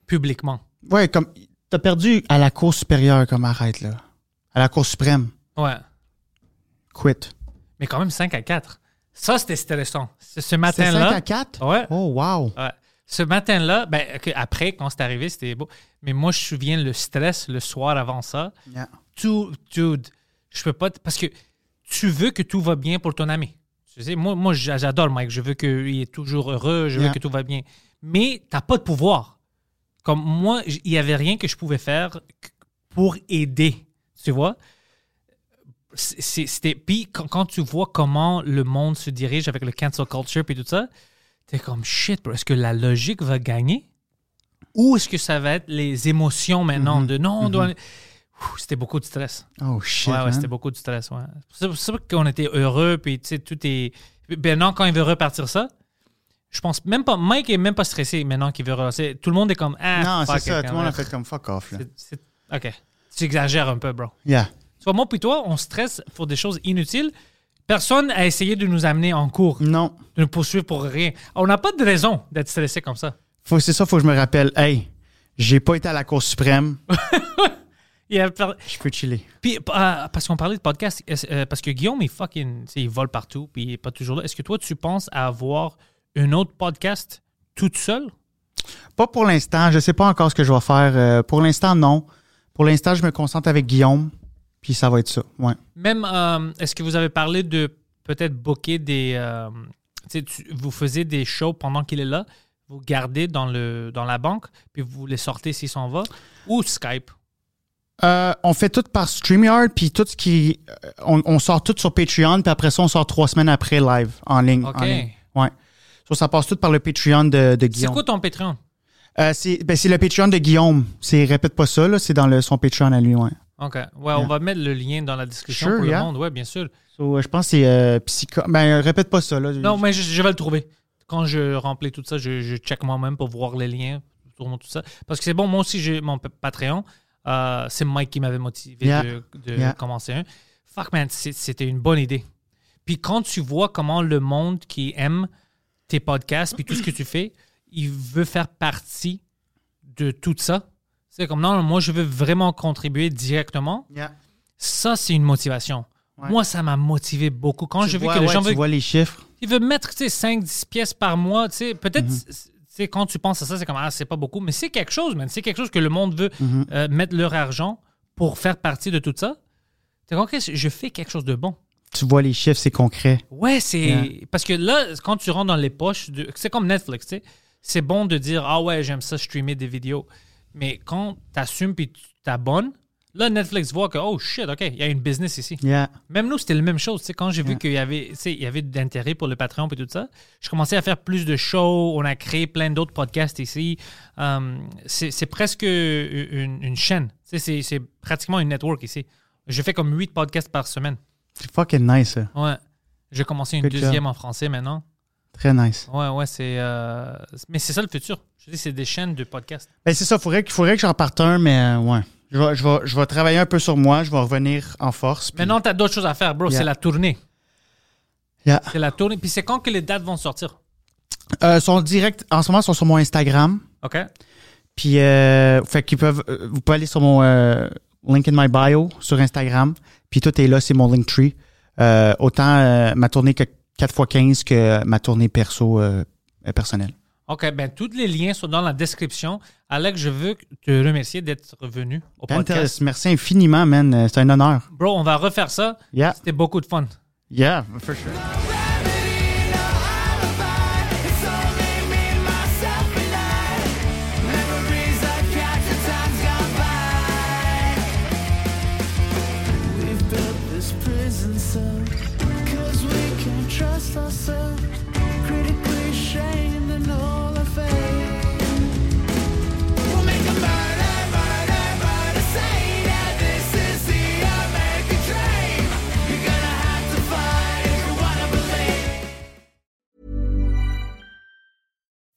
publiquement. Ouais, comme. T'as perdu à la Cour supérieure, comme arrête, là. À la Cour suprême. Ouais. Quit. Mais quand même 5 à 4. Ça, c'était stressant. Ce ce C'est 5 matin-là. à 4? Ouais. Oh, wow. ouais. Ce matin-là, ben, après, quand c'est arrivé, c'était beau. Mais moi, je me souviens le stress le soir avant ça. Yeah. Tout, dude, je peux pas. Parce que tu veux que tout va bien pour ton ami. Tu sais, moi, moi j'a- j'adore Mike. Je veux qu'il est toujours heureux. Je veux que tout va bien. Mais t'as pas de pouvoir. Comme moi, il y avait rien que je pouvais faire pour aider. Tu vois? C'était. Puis quand, quand tu vois comment le monde se dirige avec le cancel culture puis tout ça, t'es comme shit, bro. Est-ce que la logique va gagner? Ou est-ce que ça va être les émotions maintenant Mhm. de non, on doit. Ouh, C'était beaucoup de stress. Oh, shit. Ouais, ouais, c'était beaucoup de stress. Ouais. C'est pour ça qu'on était heureux, puis tu sais, tout est. Maintenant, quand il veut repartir ça, je pense même pas. Mike est même pas stressé maintenant qu'il veut repartir. Tout le monde est comme. Ah, Non, c'est ça. Tout le monde a fait comme fuck off, là. même. C'est- c'est- Ok. Tu exagères un peu, bro. Yeah. Vois, moi puis toi, on stresse pour des choses inutiles. Personne a essayé de nous amener en cours, Non. de nous poursuivre pour rien. On n'a pas de raison d'être stressé comme ça. Faut, c'est ça, faut que je me rappelle. Hey, j'ai pas été à la Cour suprême. Je peux chiller. Puis, euh, parce qu'on parlait de podcast, euh, parce que Guillaume, il fucking, il vole partout, puis il est pas toujours là. Est-ce que toi, tu penses à avoir un autre podcast toute seule? Pas pour l'instant. Je sais pas encore ce que je vais faire. Euh, pour l'instant, non. Pour l'instant, je me concentre avec Guillaume. Puis ça va être ça. Ouais. Même, euh, est-ce que vous avez parlé de peut-être booker des. euh, tu vous faisiez des shows pendant qu'il est là, vous gardez dans, le, dans la banque, puis vous les sortez s'il s'en va, ou Skype? Euh, on fait tout par StreamYard, puis tout ce qui. On, on sort tout sur Patreon, puis après ça, on sort trois semaines après live, en ligne. OK. en ligne. Ouais. So, ça passe tout par le Patreon de, de C'est Guillaume. quoi ton Patreon? Euh, c'est ben, c'est le Patreon de Guillaume. C'est répète pas ça, là. C'est dans le, son Patreon à lui, ouais. OK. Ouais, on va mettre le lien dans la description Sure, pour yeah. le monde. Ouais, bien sûr. So, euh, je pense que c'est euh, Psycho. Ben, répète pas ça, là. Non, mais je, je vais le trouver. Quand je remplis tout ça, je, je check moi-même pour voir les liens, tout ça. Parce que c'est bon, moi aussi, j'ai mon pa- Patreon. Euh, c'est Mike qui m'avait motivé Yeah. de, de commencer un. Fuck, man, c'était une bonne idée. Puis quand tu vois comment le monde qui aime tes podcasts, puis tout ce que tu fais, il veut faire partie de tout ça. C'est comme, non, moi, je veux vraiment contribuer directement. Yeah. Ça, c'est une motivation. Ouais. Moi, ça m'a motivé beaucoup. Quand Tu j'ai vu que les ouais, gens tu veulent vois les chiffres. ils veulent mettre tu sais, 5-10 pièces par mois, tu sais, peut-être, Mhm. tu quand tu penses à ça, c'est comme, ah, c'est pas beaucoup, mais c'est quelque chose, man. C'est quelque chose que le monde veut Mhm. euh, mettre leur argent pour faire partie de tout ça. C'est comme, OK, je fais quelque chose de bon. Tu vois les chiffres, c'est concret. Ouais, c'est. Yeah. Parce que là, quand tu rentres dans les poches, de... c'est comme Netflix, tu sais. C'est bon de dire, ah ouais, j'aime ça streamer des vidéos. Mais quand tu assumes puis tu t'abonnes, là, Netflix voit que, oh shit, OK, il y a une business ici. Yeah. Même nous, c'était la même chose. Tu sais, quand j'ai vu qu'il y avait, il y avait d'intérêt pour le Patreon et tout ça, je commençais à faire plus de shows. On a créé plein d'autres podcasts ici. Euh, c'est presque une, une chaîne. Tu sais, C'est c'est pratiquement une network ici. Je fais comme huit podcasts par semaine. C'est fucking nice, ça. Ouais. J'ai commencé une Good job. deuxième en français maintenant. Très nice. Ouais, ouais, c'est. euh, Mais c'est ça le futur. Je dis, c'est des chaînes de podcasts. Ben, c'est ça. Faudrait, faudrait que j'en parte un, mais euh, ouais. Je vais, je, vais, je vais travailler un peu sur moi. Je vais revenir en force. puis- Maintenant, tu as d'autres choses à faire, bro. Yeah. C'est la tournée. Yeah. C'est la tournée. Puis c'est quand que les dates vont sortir? Euh, sont direct, en ce moment, ils sont sur mon Instagram. OK? Puis, euh, fait qu'ils peuvent, euh, vous pouvez aller sur mon euh, link in my bio sur Instagram. Puis tout est là, c'est mon Linktree. Euh, autant euh, ma tournée que 4x15 que ma tournée perso euh, personnelle. OK, ben tous les liens sont dans la description. Alex, je veux te remercier d'être venu au podcast. Pantelis, merci infiniment, man. Euh, C'est un honneur. Bro, on va refaire ça. Yeah, C'était beaucoup de fun. yeah, for sure.